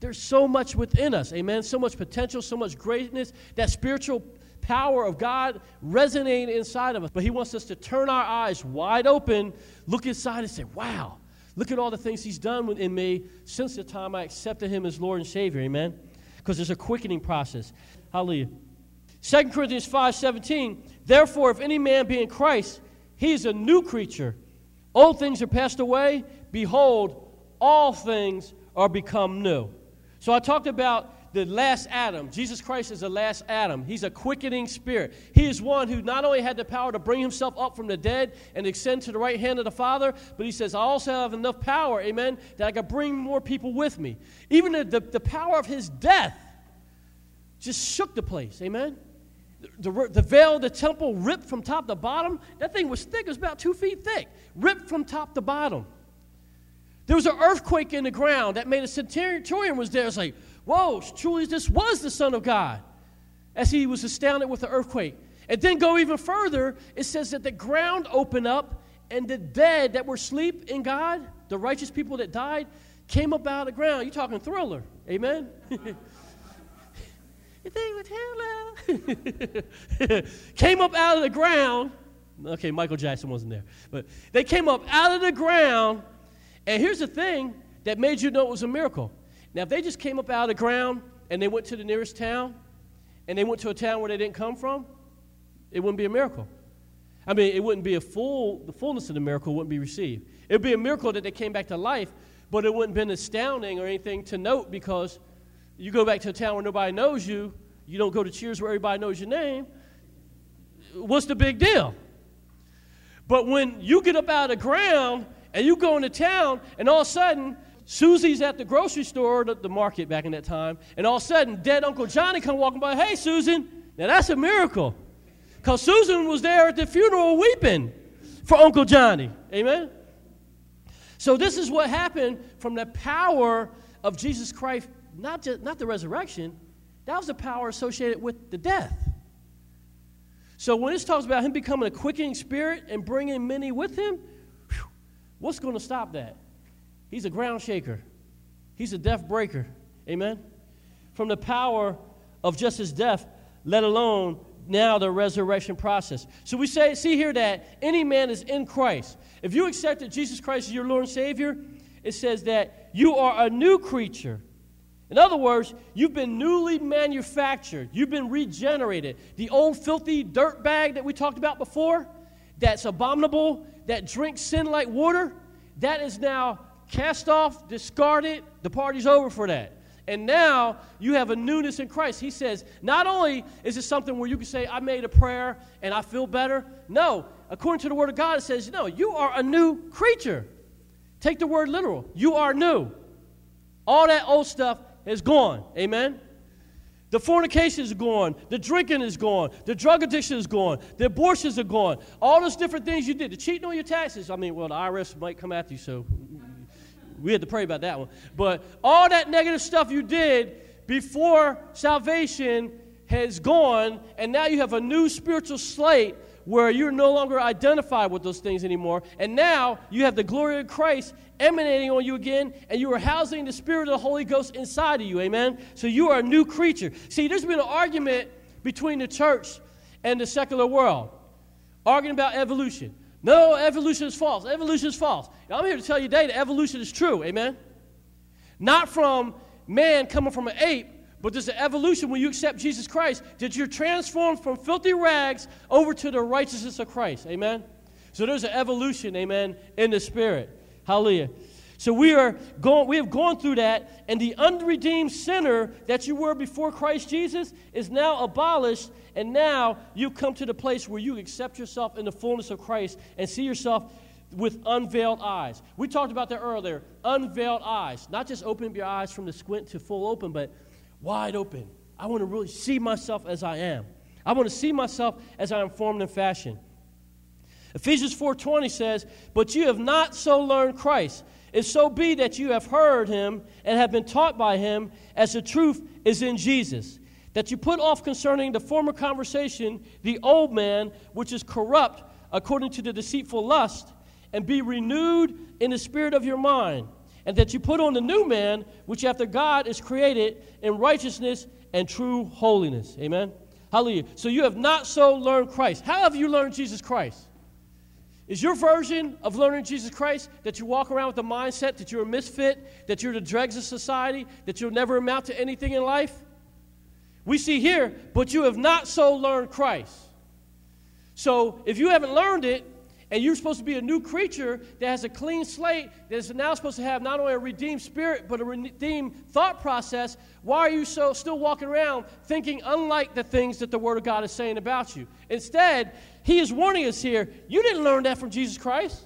There's so much within us. Amen? So much potential, so much greatness. That spiritual power of God resonating inside of us. But He wants us to turn our eyes wide open, look inside, and say, wow, look at all the things He's done in me since the time I accepted Him as Lord and Savior. Amen? Because there's a quickening process. Hallelujah. 2 Corinthians 5 17, therefore, if any man be in Christ, he is a new creature. Old things are passed away. Behold, all things are become new. So I talked about the last Adam. Jesus Christ is the last Adam. He's a quickening spirit. He is one who not only had the power to bring himself up from the dead and ascend to the right hand of the Father, but he says, I also have enough power, amen, that I can bring more people with me. Even the, the, the power of his death just shook the place, amen. The, the, the, veil the temple ripped from top to bottom. That thing was thick, it was about two feet thick, ripped from top to bottom. There was an earthquake in the ground that made a centurion was there. It's like, whoa, truly this was the Son of God, as he was astounded with the earthquake. And then go even further, it says that the ground opened up, and the dead that were asleep in God, the righteous people that died, came up out of the ground. You're talking thriller. Amen? [laughs] you think with [laughs] came up out of the ground. Okay, Michael Jackson wasn't there. But they came up out of the ground, and here's the thing that made you know it was a miracle. Now, if they just came up out of the ground and they went to the nearest town and they went to a town where they didn't come from, it wouldn't be a miracle. I mean, it wouldn't be a full, the fullness of the miracle wouldn't be received. It would be a miracle that they came back to life, but it wouldn't have been astounding or anything to note because you go back to a town where nobody knows you, you don't go to cheers where everybody knows your name. What's the big deal? But when you get up out of the ground and you go into town, and all of a sudden Susie's at the grocery store, the, the market back in that time, and all of a sudden, dead Uncle Johnny come walking by. Hey, Susan. Now that's a miracle, because Susan was there at the funeral weeping for Uncle Johnny. Amen. So this is what happened from the power of Jesus Christ, not just not the resurrection. That was the power associated with the death. So when it talks about him becoming a quickening spirit and bringing many with him, whew, what's going to stop that? He's a ground shaker, he's a death breaker. Amen? From the power of just his death, let alone now the resurrection process. So we say, see here that any man is in Christ. If you accepted Jesus Christ as your Lord and Savior, it says that you are a new creature. In other words, you've been newly manufactured. You've been regenerated. The old filthy dirt bag that we talked about before, that's abominable, that drinks sin like water, that is now cast off, discarded. The party's over for that. And now you have a newness in Christ. He says, not only is it something where you can say, I made a prayer and I feel better. No, according to the Word of God, it says, no, you are a new creature. Take the word literal. You are new. All that old stuff is gone. Amen? The fornication is gone. The drinking is gone. The drug addiction is gone. The abortions are gone. All those different things you did. The cheating on your taxes. I mean, well, the IRS might come after you, so we had to pray about that one. But all that negative stuff you did before salvation has gone, and now you have a new spiritual slate where you're no longer identified with those things anymore. And now you have the glory of Christ emanating on you again, and you are housing the Spirit of the Holy Ghost inside of you. Amen? So you are a new creature. See, there's been an argument between the church and the secular world, arguing about evolution. No, evolution is false. Evolution is false. I'm here to tell you today that evolution is true. Amen? Not from man coming from an ape, but there's an evolution when you accept Jesus Christ that you're transformed from filthy rags over to the righteousness of Christ. Amen? So there's an evolution, amen, in the spirit. Hallelujah. So we are going, we have gone through that, and the unredeemed sinner that you were before Christ Jesus is now abolished, and now you come to the place where you accept yourself in the fullness of Christ and see yourself with unveiled eyes. We talked about that earlier. Unveiled eyes. Not just open your eyes from the squint to full open, but wide open. I want to really see myself as I am. I want to see myself as I am formed and fashioned. Ephesians 4:20 says, "But you have not so learned Christ. If so be that you have heard him and have been taught by him, as the truth is in Jesus, that you put off concerning the former conversation the old man, which is corrupt according to the deceitful lust, and be renewed in the spirit of your mind." and that you put on the new man, which after God is created in righteousness and true holiness. Amen. Hallelujah. So you have not so learned Christ. How have you learned Jesus Christ? Is your version of learning Jesus Christ that you walk around with the mindset that you're a misfit, that you're the dregs of society, that you'll never amount to anything in life? We see here, but you have not so learned Christ. So if you haven't learned it, and you're supposed to be a new creature that has a clean slate, that is now supposed to have not only a redeemed spirit, but a redeemed thought process. Why are you so still walking around thinking unlike the things that the Word of God is saying about you? Instead, He is warning us here you didn't learn that from Jesus Christ.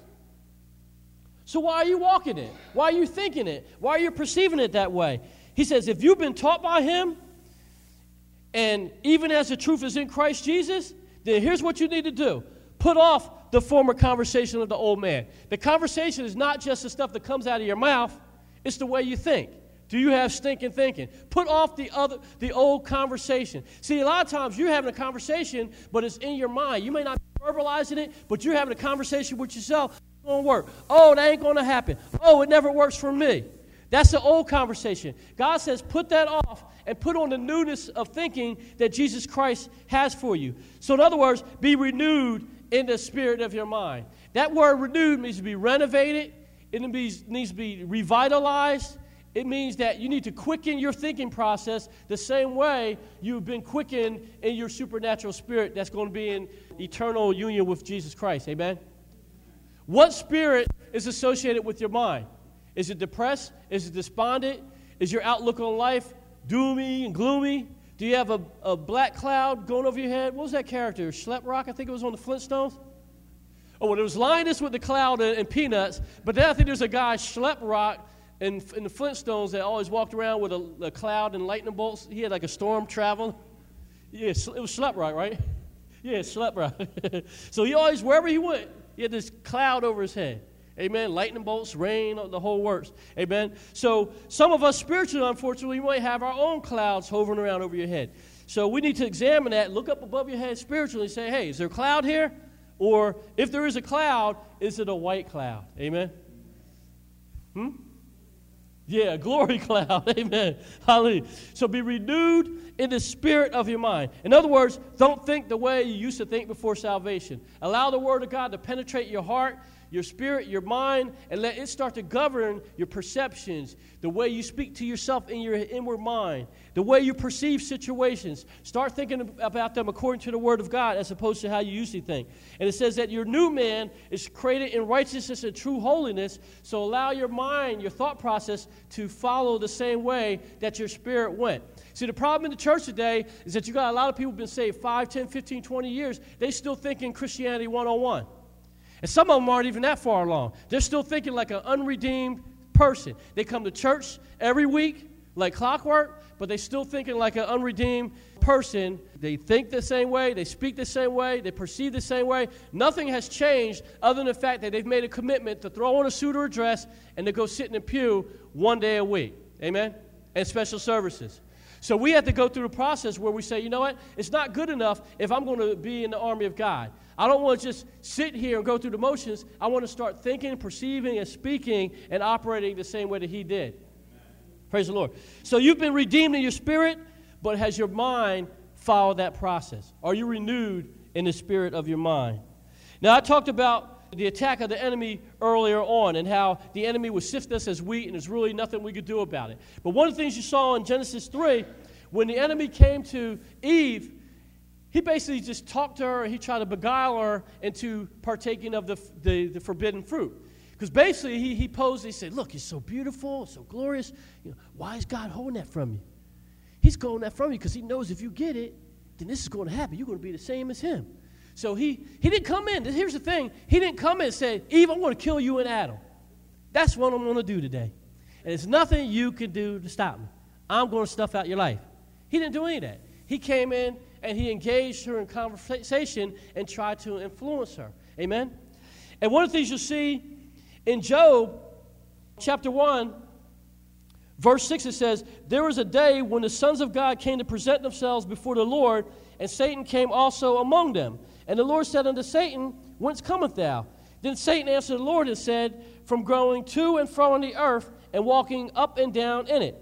So why are you walking it? Why are you thinking it? Why are you perceiving it that way? He says, if you've been taught by Him, and even as the truth is in Christ Jesus, then here's what you need to do put off the former conversation of the old man. The conversation is not just the stuff that comes out of your mouth, it's the way you think. Do you have stinking thinking? Put off the other the old conversation. See, a lot of times you're having a conversation, but it's in your mind. You may not be verbalizing it, but you're having a conversation with yourself. It gonna work. Oh, that ain't gonna happen. Oh, it never works for me. That's the old conversation. God says, put that off and put on the newness of thinking that Jesus Christ has for you. So, in other words, be renewed in the spirit of your mind. That word renewed means to be renovated, it needs, needs to be revitalized. It means that you need to quicken your thinking process the same way you've been quickened in your supernatural spirit that's going to be in eternal union with Jesus Christ. Amen? What spirit is associated with your mind? Is it depressed? Is it despondent? Is your outlook on life doomy and gloomy? Do you have a, a black cloud going over your head? What was that character? Schleprock, I think it was on the Flintstones. Oh, well, it was Linus with the cloud and, and Peanuts, but then I think there's a guy, Schleprock, in, in the Flintstones that always walked around with a, a, cloud and lightning bolts. He had like a storm traveling. Yeah, it was Schleprock, right? Right? Yeah, Schleprock. [laughs] so he always, wherever he went, he had this cloud over his head. Amen. Lightning bolts, rain, the whole works. Amen. So some of us spiritually, unfortunately, we might have our own clouds hovering around over your head. So we need to examine that, look up above your head spiritually, and say, hey, is there a cloud here? Or if there is a cloud, is it a white cloud? Amen. Hmm? Yeah, [laughs] glory cloud. Amen. Hallelujah. So be renewed in the spirit of your mind. In other words, don't think the way you used to think before salvation. Allow the Word of God to penetrate your heart your spirit, your mind, and let it start to govern your perceptions, the way you speak to yourself in your inward mind, the way you perceive situations. Start thinking about them according to the Word of God as opposed to how you usually think. And it says that your new man is created in righteousness and true holiness, so allow your mind, your thought process, to follow the same way that your spirit went. See, the problem in the church today is that you got a lot of people who've been saved 5, 10, 15, 20 years. They still thinking Christianity 101. And some of them aren't even that far along. They're still thinking like an unredeemed person. They come to church every week like clockwork, but they still thinking like an unredeemed person. They think the same way, they speak the same way, they perceive the same way. Nothing has changed other than the fact that they've made a commitment to throw on a suit or a dress and to go sit in a pew one day a week. Amen? And special services. So we have to go through the process where we say, you know what? It's not good enough if I'm going to be in the army of God. I don't want to just sit here and go through the motions. I want to start thinking, perceiving, and speaking and operating the same way that He did. Praise the Lord. So you've been redeemed in your spirit, but has your mind followed that process? Are you renewed in the spirit of your mind? Now, I talked about the attack of the enemy earlier on and how the enemy would sift us as wheat and there's really nothing we could do about it. But one of the things you saw in Genesis 3, when the enemy came to Eve, he basically just talked to her he tried to beguile her into partaking of the, the, the forbidden fruit. Because basically, he, he posed, he said, Look, it's so beautiful, so glorious. You know, why is God holding that from you? He's holding that from you because he knows if you get it, then this is going to happen. You're going to be the same as him. So he, he didn't come in. Here's the thing He didn't come in and say, Eve, I'm going to kill you and Adam. That's what I'm going to do today. And it's nothing you can do to stop me. I'm going to stuff out your life. He didn't do any of that. He came in and he engaged her in conversation and tried to influence her. Amen? And one of the things you'll see in Job chapter 1, verse 6, it says, There was a day when the sons of God came to present themselves before the Lord, and Satan came also among them. And the Lord said unto Satan, Whence cometh thou? Then Satan answered the Lord and said, From going to and fro on the earth, and walking up and down in it.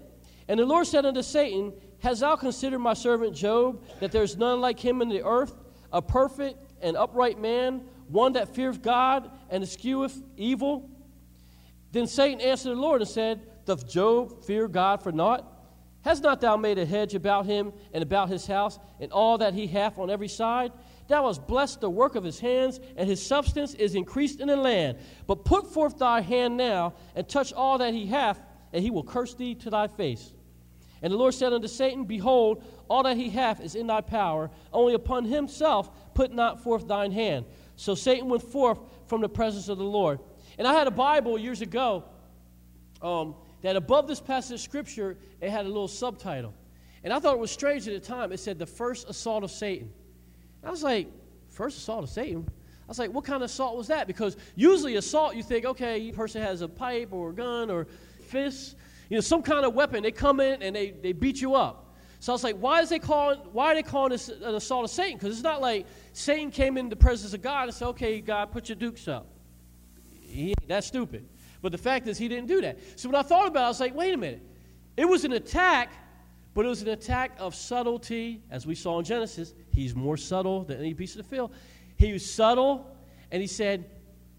And the Lord said unto Satan, Hast thou considered my servant Job, that there is none like him in the earth, a perfect and upright man, one that feareth God and escheweth evil? Then Satan answered the Lord and said, Doth Job fear God for naught? Has not thou made a hedge about him and about his house and all that he hath on every side? Thou hast blessed the work of his hands, and his substance is increased in the land. But put forth thy hand now, and touch all that he hath, and he will curse thee to thy face. And the Lord said unto Satan, Behold, all that he hath is in thy power, only upon himself put not forth thine hand. So Satan went forth from the presence of the Lord. And I had a Bible years ago um, that above this passage of Scripture, it had a little subtitle. And I thought it was strange at the time. It said, The First Assault of Satan. I was like, first assault of Satan? I was like, what kind of assault was that? Because usually assault, you think, okay, a person has a pipe or a gun or fists, you know, some kind of weapon. They come in and they, they beat you up. So I was like, why is they calling why are they calling this an assault of Satan? Because it's not like Satan came in the presence of God and said, okay, God, put your dukes up. He, that's stupid. But the fact is, he didn't do that. So when I thought about it, I was like, wait a minute. It was an attack but it was an attack of subtlety, as we saw in Genesis. He's more subtle than any beast of the field. He was subtle, and he said,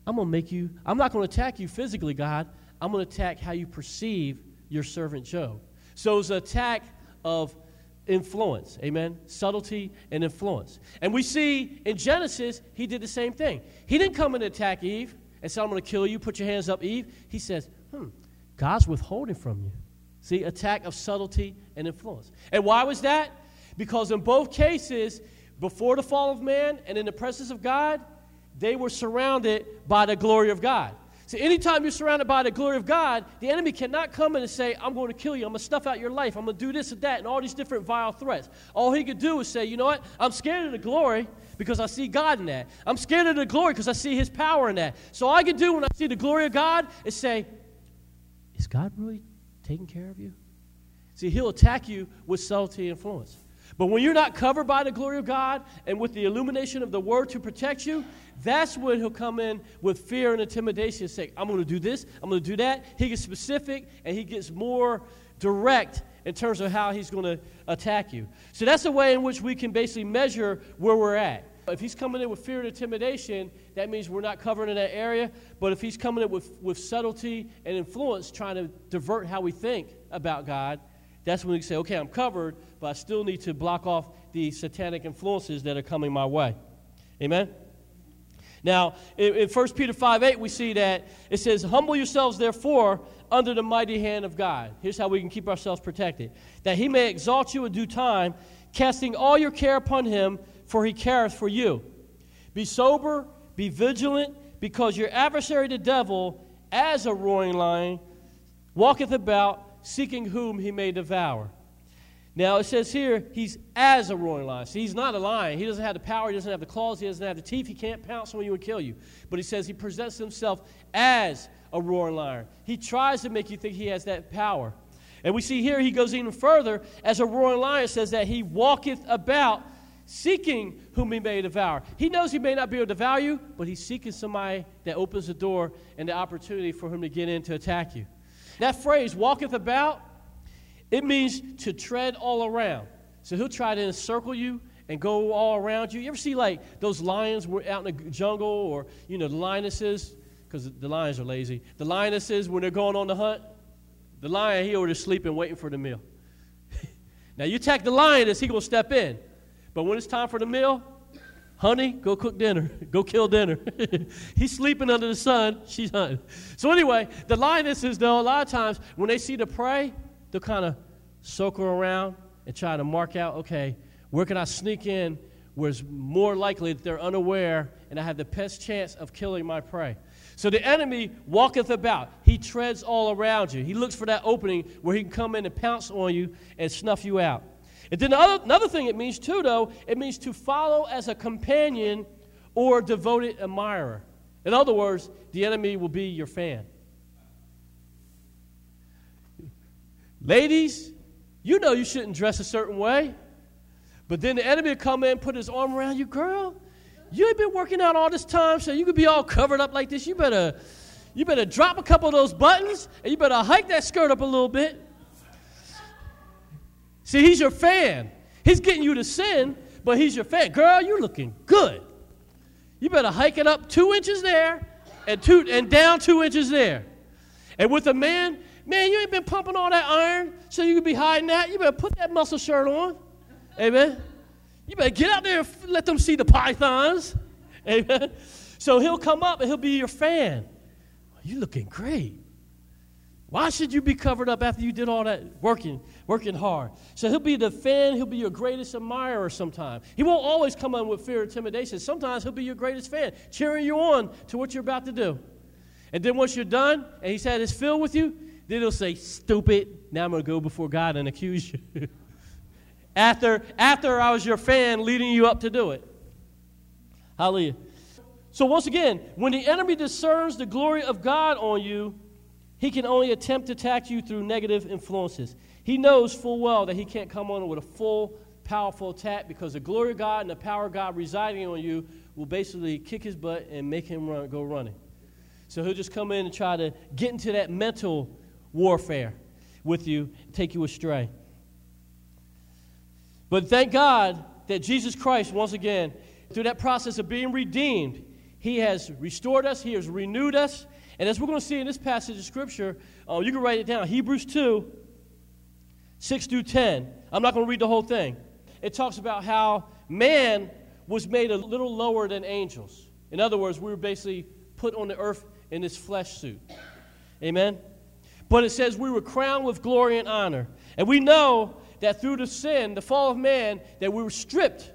I'm going to make you, I'm not going to attack you physically, God. I'm going to attack how you perceive your servant Job. So it was an attack of influence. Amen? Subtlety and influence. And we see in Genesis, he did the same thing. He didn't come and attack Eve and say, I'm going to kill you, put your hands up, Eve. He says, hmm, God's withholding from you. See, attack of subtlety and influence. And why was that? Because in both cases, before the fall of man and in the presence of God, they were surrounded by the glory of God. See, anytime you're surrounded by the glory of God, the enemy cannot come in and say, I'm going to kill you, I'm going to stuff out your life, I'm going to do this and that, and all these different vile threats. All he could do is say, you know what? I'm scared of the glory because I see God in that. I'm scared of the glory because I see his power in that. So all I can do when I see the glory of God is say, is God really taking care of you? See, he'll attack you with subtlety and influence. But when you're not covered by the glory of God and with the illumination of the word to protect you, that's when he'll come in with fear and intimidation and say, I'm going to do this, I'm going to do that. He gets specific and he gets more direct in terms of how he's going to attack you. So that's the way in which we can basically measure where we're at. If he's coming in with fear and intimidation, that means we're not covered in that area. But if he's coming in with, with subtlety and influence, trying to divert how we think about God, that's when we say, okay, I'm covered, but I still need to block off the satanic influences that are coming my way. Amen? Now, in, in 1 Peter 5 8, we see that it says, Humble yourselves, therefore, under the mighty hand of God. Here's how we can keep ourselves protected that he may exalt you in due time, casting all your care upon him, for he careth for you. Be sober, be vigilant, because your adversary, the devil, as a roaring lion, walketh about, seeking whom he may devour. Now it says here he's as a roaring lion. He's not a lion. He doesn't have the power. He doesn't have the claws. He doesn't have the teeth. He can't pounce on you and kill you. But he says he presents himself as a roaring lion. He tries to make you think he has that power. And we see here he goes even further. As a roaring lion says that he walketh about seeking whom he may devour. He knows he may not be able to devour you, but he's seeking somebody that opens the door and the opportunity for him to get in to attack you. That phrase, walketh about, it means to tread all around. So he'll try to encircle you and go all around you. You ever see like those lions were out in the jungle or, you know, the lionesses, because the lions are lazy. The lionesses, when they're going on the hunt, the lion, he over sleeping, waiting for the meal. [laughs] now you attack the lioness, he going to step in. But when it's time for the meal, honey, go cook dinner. [laughs] Go kill dinner. [laughs] He's sleeping under the sun. She's hunting. So anyway, the lionesses, though, a lot of times when they see the prey, they'll kind of circle around and try to mark out, okay, where can I sneak in where it's more likely that they're unaware and I have the best chance of killing my prey. So the enemy walketh about. He treads all around you. He looks for that opening where he can come in and pounce on you and snuff you out. And then other, another thing it means too, though, it means to follow as a companion or devoted admirer. In other words, the enemy will be your fan. Ladies, you know you shouldn't dress a certain way. But then the enemy will come in, and put his arm around you, girl. You ain't been working out all this time, so you could be all covered up like this. You better, you better drop a couple of those buttons, and you better hike that skirt up a little bit. See, he's your fan. He's getting you to sin, but he's your fan. Girl, you're looking good. You better hike it up two inches there and two and down two inches there. And with a man, Man, you ain't been pumping all that iron so you can be hiding that. You better put that muscle shirt on. Amen. You better get out there and let them see the pythons. Amen. So he'll come up and he'll be your fan. You're looking great. Why should you be covered up after you did all that working, working hard? So he'll be the fan, he'll be your greatest admirer sometime. He won't always come on with fear and intimidation. Sometimes he'll be your greatest fan, cheering you on to what you're about to do. And then once you're done and he's had his fill with you, then he'll say, Stupid. Now I'm going to go before God and accuse you. [laughs] after, after I was your fan leading you up to do it. Hallelujah. So, once again, when the enemy discerns the glory of God on you, he can only attempt to attack you through negative influences. He knows full well that he can't come on with a full, powerful attack because the glory of God and the power of God residing on you will basically kick his butt and make him run, go running. So he'll just come in and try to get into that mental warfare with you, take you astray. But thank God that Jesus Christ, once again, through that process of being redeemed, He has restored us, He has renewed us. And as we're going to see in this passage of Scripture, uh, you can write it down Hebrews 2 6 through 10. I'm not going to read the whole thing. It talks about how man was made a little lower than angels. In other words, we were basically put on the earth in this flesh suit. Amen? But it says we were crowned with glory and honor. And we know that through the sin, the fall of man, that we were stripped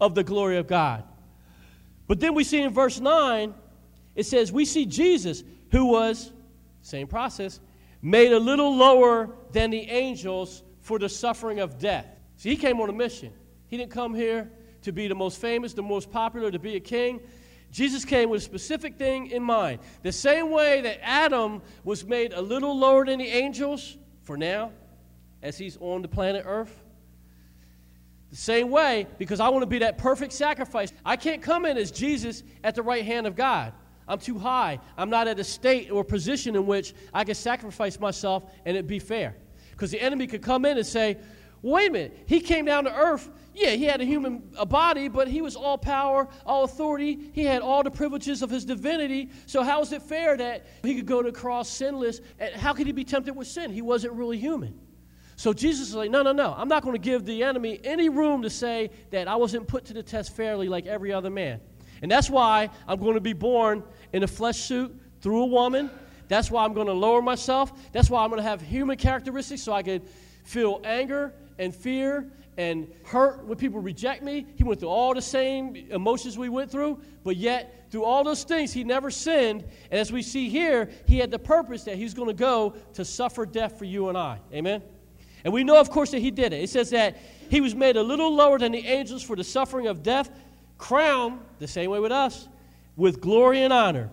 of the glory of God. But then we see in verse 9, it says, We see Jesus, who was, same process, made a little lower than the angels for the suffering of death. See, he came on a mission. He didn't come here to be the most famous, the most popular, to be a king. Jesus came with a specific thing in mind. The same way that Adam was made a little lower than the angels for now, as he's on the planet Earth. The same way, because I want to be that perfect sacrifice. I can't come in as Jesus at the right hand of God. I'm too high. I'm not at a state or position in which I can sacrifice myself and it be fair. Because the enemy could come in and say, wait a minute, he came down to earth. Yeah, he had a human a body, but he was all power, all authority. He had all the privileges of his divinity. So how is it fair that he could go to the cross sinless? And how could he be tempted with sin? He wasn't really human. So Jesus is like, no, no, no. I'm not going to give the enemy any room to say that I wasn't put to the test fairly like every other man. And that's why I'm going to be born in a flesh suit through a woman. That's why I'm going to lower myself. That's why I'm going to have human characteristics so I can feel anger and fear and hurt when people reject me. He went through all the same emotions we went through, but yet, through all those things, he never sinned. And as we see here, he had the purpose that he's going to go to suffer death for you and I. Amen? And we know, of course, that he did it. It says that he was made a little lower than the angels for the suffering of death, crowned, the same way with us, with glory and honor.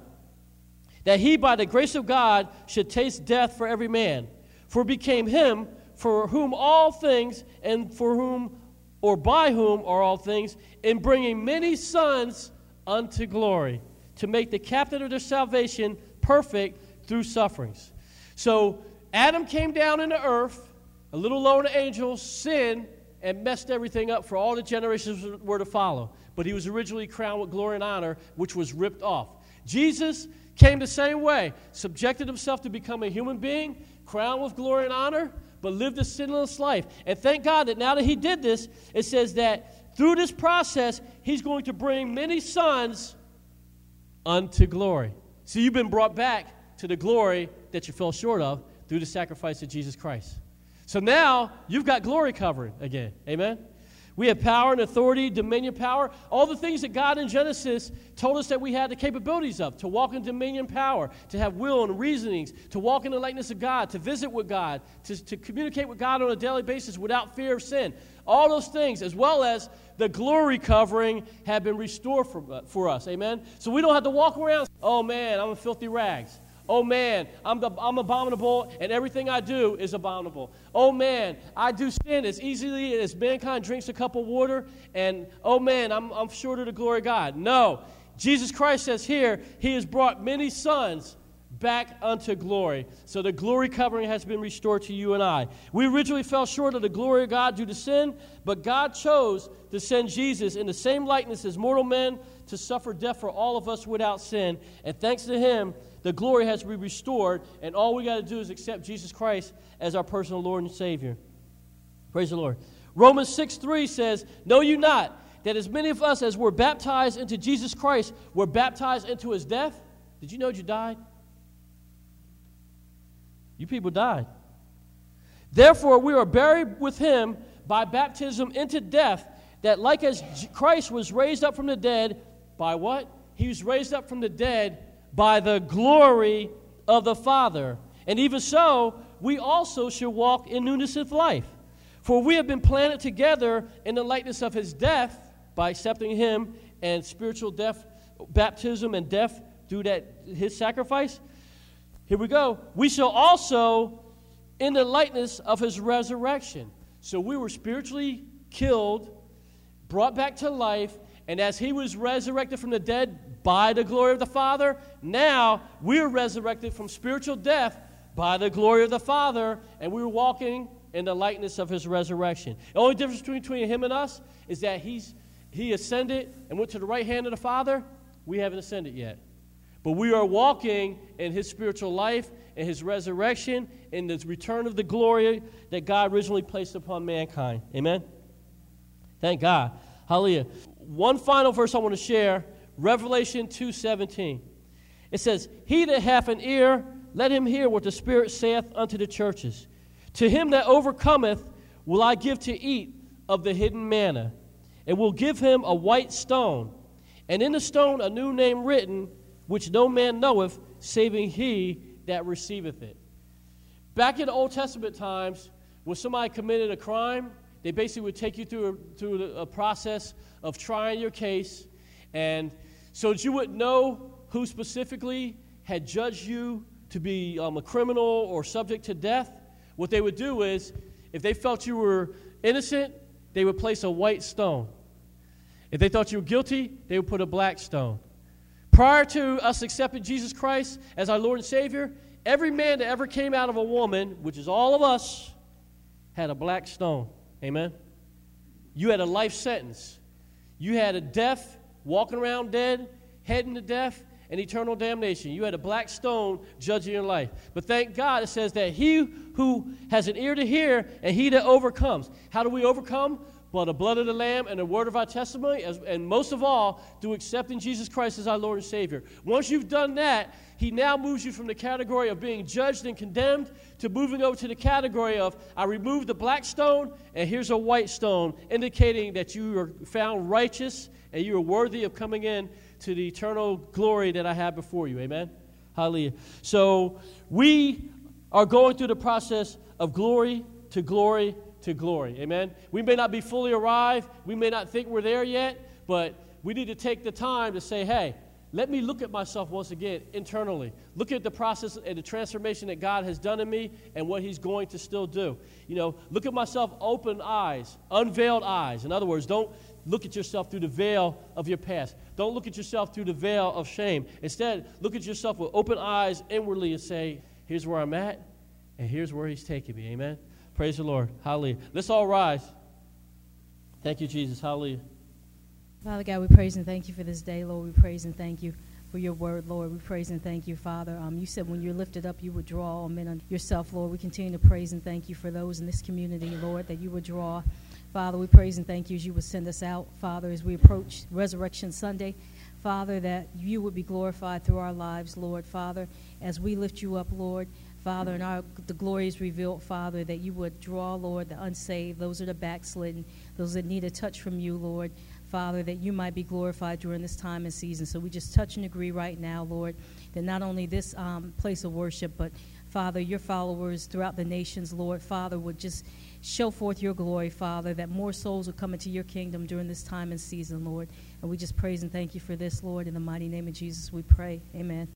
That he, by the grace of God, should taste death for every man. For it became him for whom all things, and for whom or by whom are all things, in bringing many sons unto glory, to make the captain of their salvation perfect through sufferings. So Adam came down into earth a little lower than angels, sinned, and messed everything up for all the generations were to follow. But he was originally crowned with glory and honor, which was ripped off. Jesus came the same way, subjected himself to become a human being, crowned with glory and honor, but lived a sinless life. And thank God that now that he did this, it says that through this process, he's going to bring many sons unto glory. So you've been brought back to the glory that you fell short of through the sacrifice of Jesus Christ. So now you've got glory covering again. Amen? We have power and authority, dominion power, all the things that God in Genesis told us that we had the capabilities of to walk in dominion power, to have will and reasonings, to walk in the likeness of God, to visit with God, to, to communicate with God on a daily basis without fear of sin. All those things, as well as the glory covering, have been restored for, uh, for us. Amen? So we don't have to walk around, oh man, I'm a filthy rags. Oh man, I'm, the, I'm abominable and everything I do is abominable. Oh man, I do sin as easily as mankind drinks a cup of water, and oh man, I'm, I'm short of the glory of God. No. Jesus Christ says here, He has brought many sons back unto glory. So the glory covering has been restored to you and I. We originally fell short of the glory of God due to sin, but God chose to send Jesus in the same likeness as mortal men to suffer death for all of us without sin. And thanks to Him, the glory has to be restored, and all we got to do is accept Jesus Christ as our personal Lord and Savior. Praise the Lord. Romans 6 3 says, Know you not that as many of us as were baptized into Jesus Christ were baptized into his death? Did you know you died? You people died. Therefore, we are buried with him by baptism into death, that like as Christ was raised up from the dead, by what? He was raised up from the dead by the glory of the Father. And even so, we also should walk in newness of life. For we have been planted together in the likeness of his death by accepting him and spiritual death, baptism and death through that his sacrifice. Here we go. We shall also in the likeness of his resurrection. So we were spiritually killed, brought back to life, and as he was resurrected from the dead by the glory of the Father, now we're resurrected from spiritual death by the glory of the Father, and we're walking in the likeness of his resurrection. The only difference between him and us is that he's, he ascended and went to the right hand of the Father. We haven't ascended yet. But we are walking in his spiritual life, in his resurrection, in the return of the glory that God originally placed upon mankind. Amen? Thank God. Hallelujah one final verse I want to share, Revelation 2:17. It says, "He that hath an ear, let him hear what the Spirit saith unto the churches. To him that overcometh will I give to eat of the hidden manna, and will give him a white stone, and in the stone a new name written, which no man knoweth, saving he that receiveth it." Back in the Old Testament times, when somebody committed a crime, they basically would take you through a, through a process of trying your case, and so that you wouldn't know who specifically had judged you to be um, a criminal or subject to death. What they would do is, if they felt you were innocent, they would place a white stone. If they thought you were guilty, they would put a black stone. Prior to us accepting Jesus Christ as our Lord and Savior, every man that ever came out of a woman, which is all of us, had a black stone. Amen? You had a life sentence. You had a death, walking around dead, heading to death, and eternal damnation. You had a black stone judging your life. But thank God it says that he who has an ear to hear and he that overcomes. How do we overcome? By the blood of the Lamb and the word of our testimony, as, and most of all, through accepting Jesus Christ as our Lord and Savior. Once you've done that, He now moves you from the category of being judged and condemned to moving over to the category of I remove the black stone and here's a white stone, indicating that you are found righteous and you are worthy of coming in to the eternal glory that I have before you. Amen? Hallelujah. So we are going through the process of glory to glory to glory. Amen? We may not be fully arrived, we may not think we're there yet, but we need to take the time to say, hey, let me look at myself once again internally. Look at the process and the transformation that God has done in me and what He's going to still do. You know, look at myself open eyes, unveiled eyes. In other words, don't look at yourself through the veil of your past. Don't look at yourself through the veil of shame. Instead, look at yourself with open eyes inwardly and say, here's where I'm at, and here's where He's taking me. Amen. Praise the Lord. Hallelujah. Let's all rise. Thank you, Jesus. Hallelujah. Father God, we praise and thank you for this day, Lord. We praise and thank you for your word, Lord. We praise and thank you, Father. Um, you said when you're lifted up, you would draw all men unto yourself, Lord. We continue to praise and thank you for those in this community, Lord, that you would draw. Father, we praise and thank you as you would send us out, Father, as we approach Resurrection Sunday. Father, that you would be glorified through our lives, Lord. Father, as we lift you up, Lord. Father, and our, the glory is revealed, Father, that you would draw, Lord, the unsaved, those are the backslidden, those that need a touch from you, Lord. Father, that you might be glorified during this time and season. So we just touch and agree right now, Lord, that not only this um, place of worship, but Father, your followers throughout the nations, Lord, Father, would just show forth your glory, Father, that more souls will come into your kingdom during this time and season, Lord. And we just praise and thank you for this, Lord. In the mighty name of Jesus, we pray. Amen.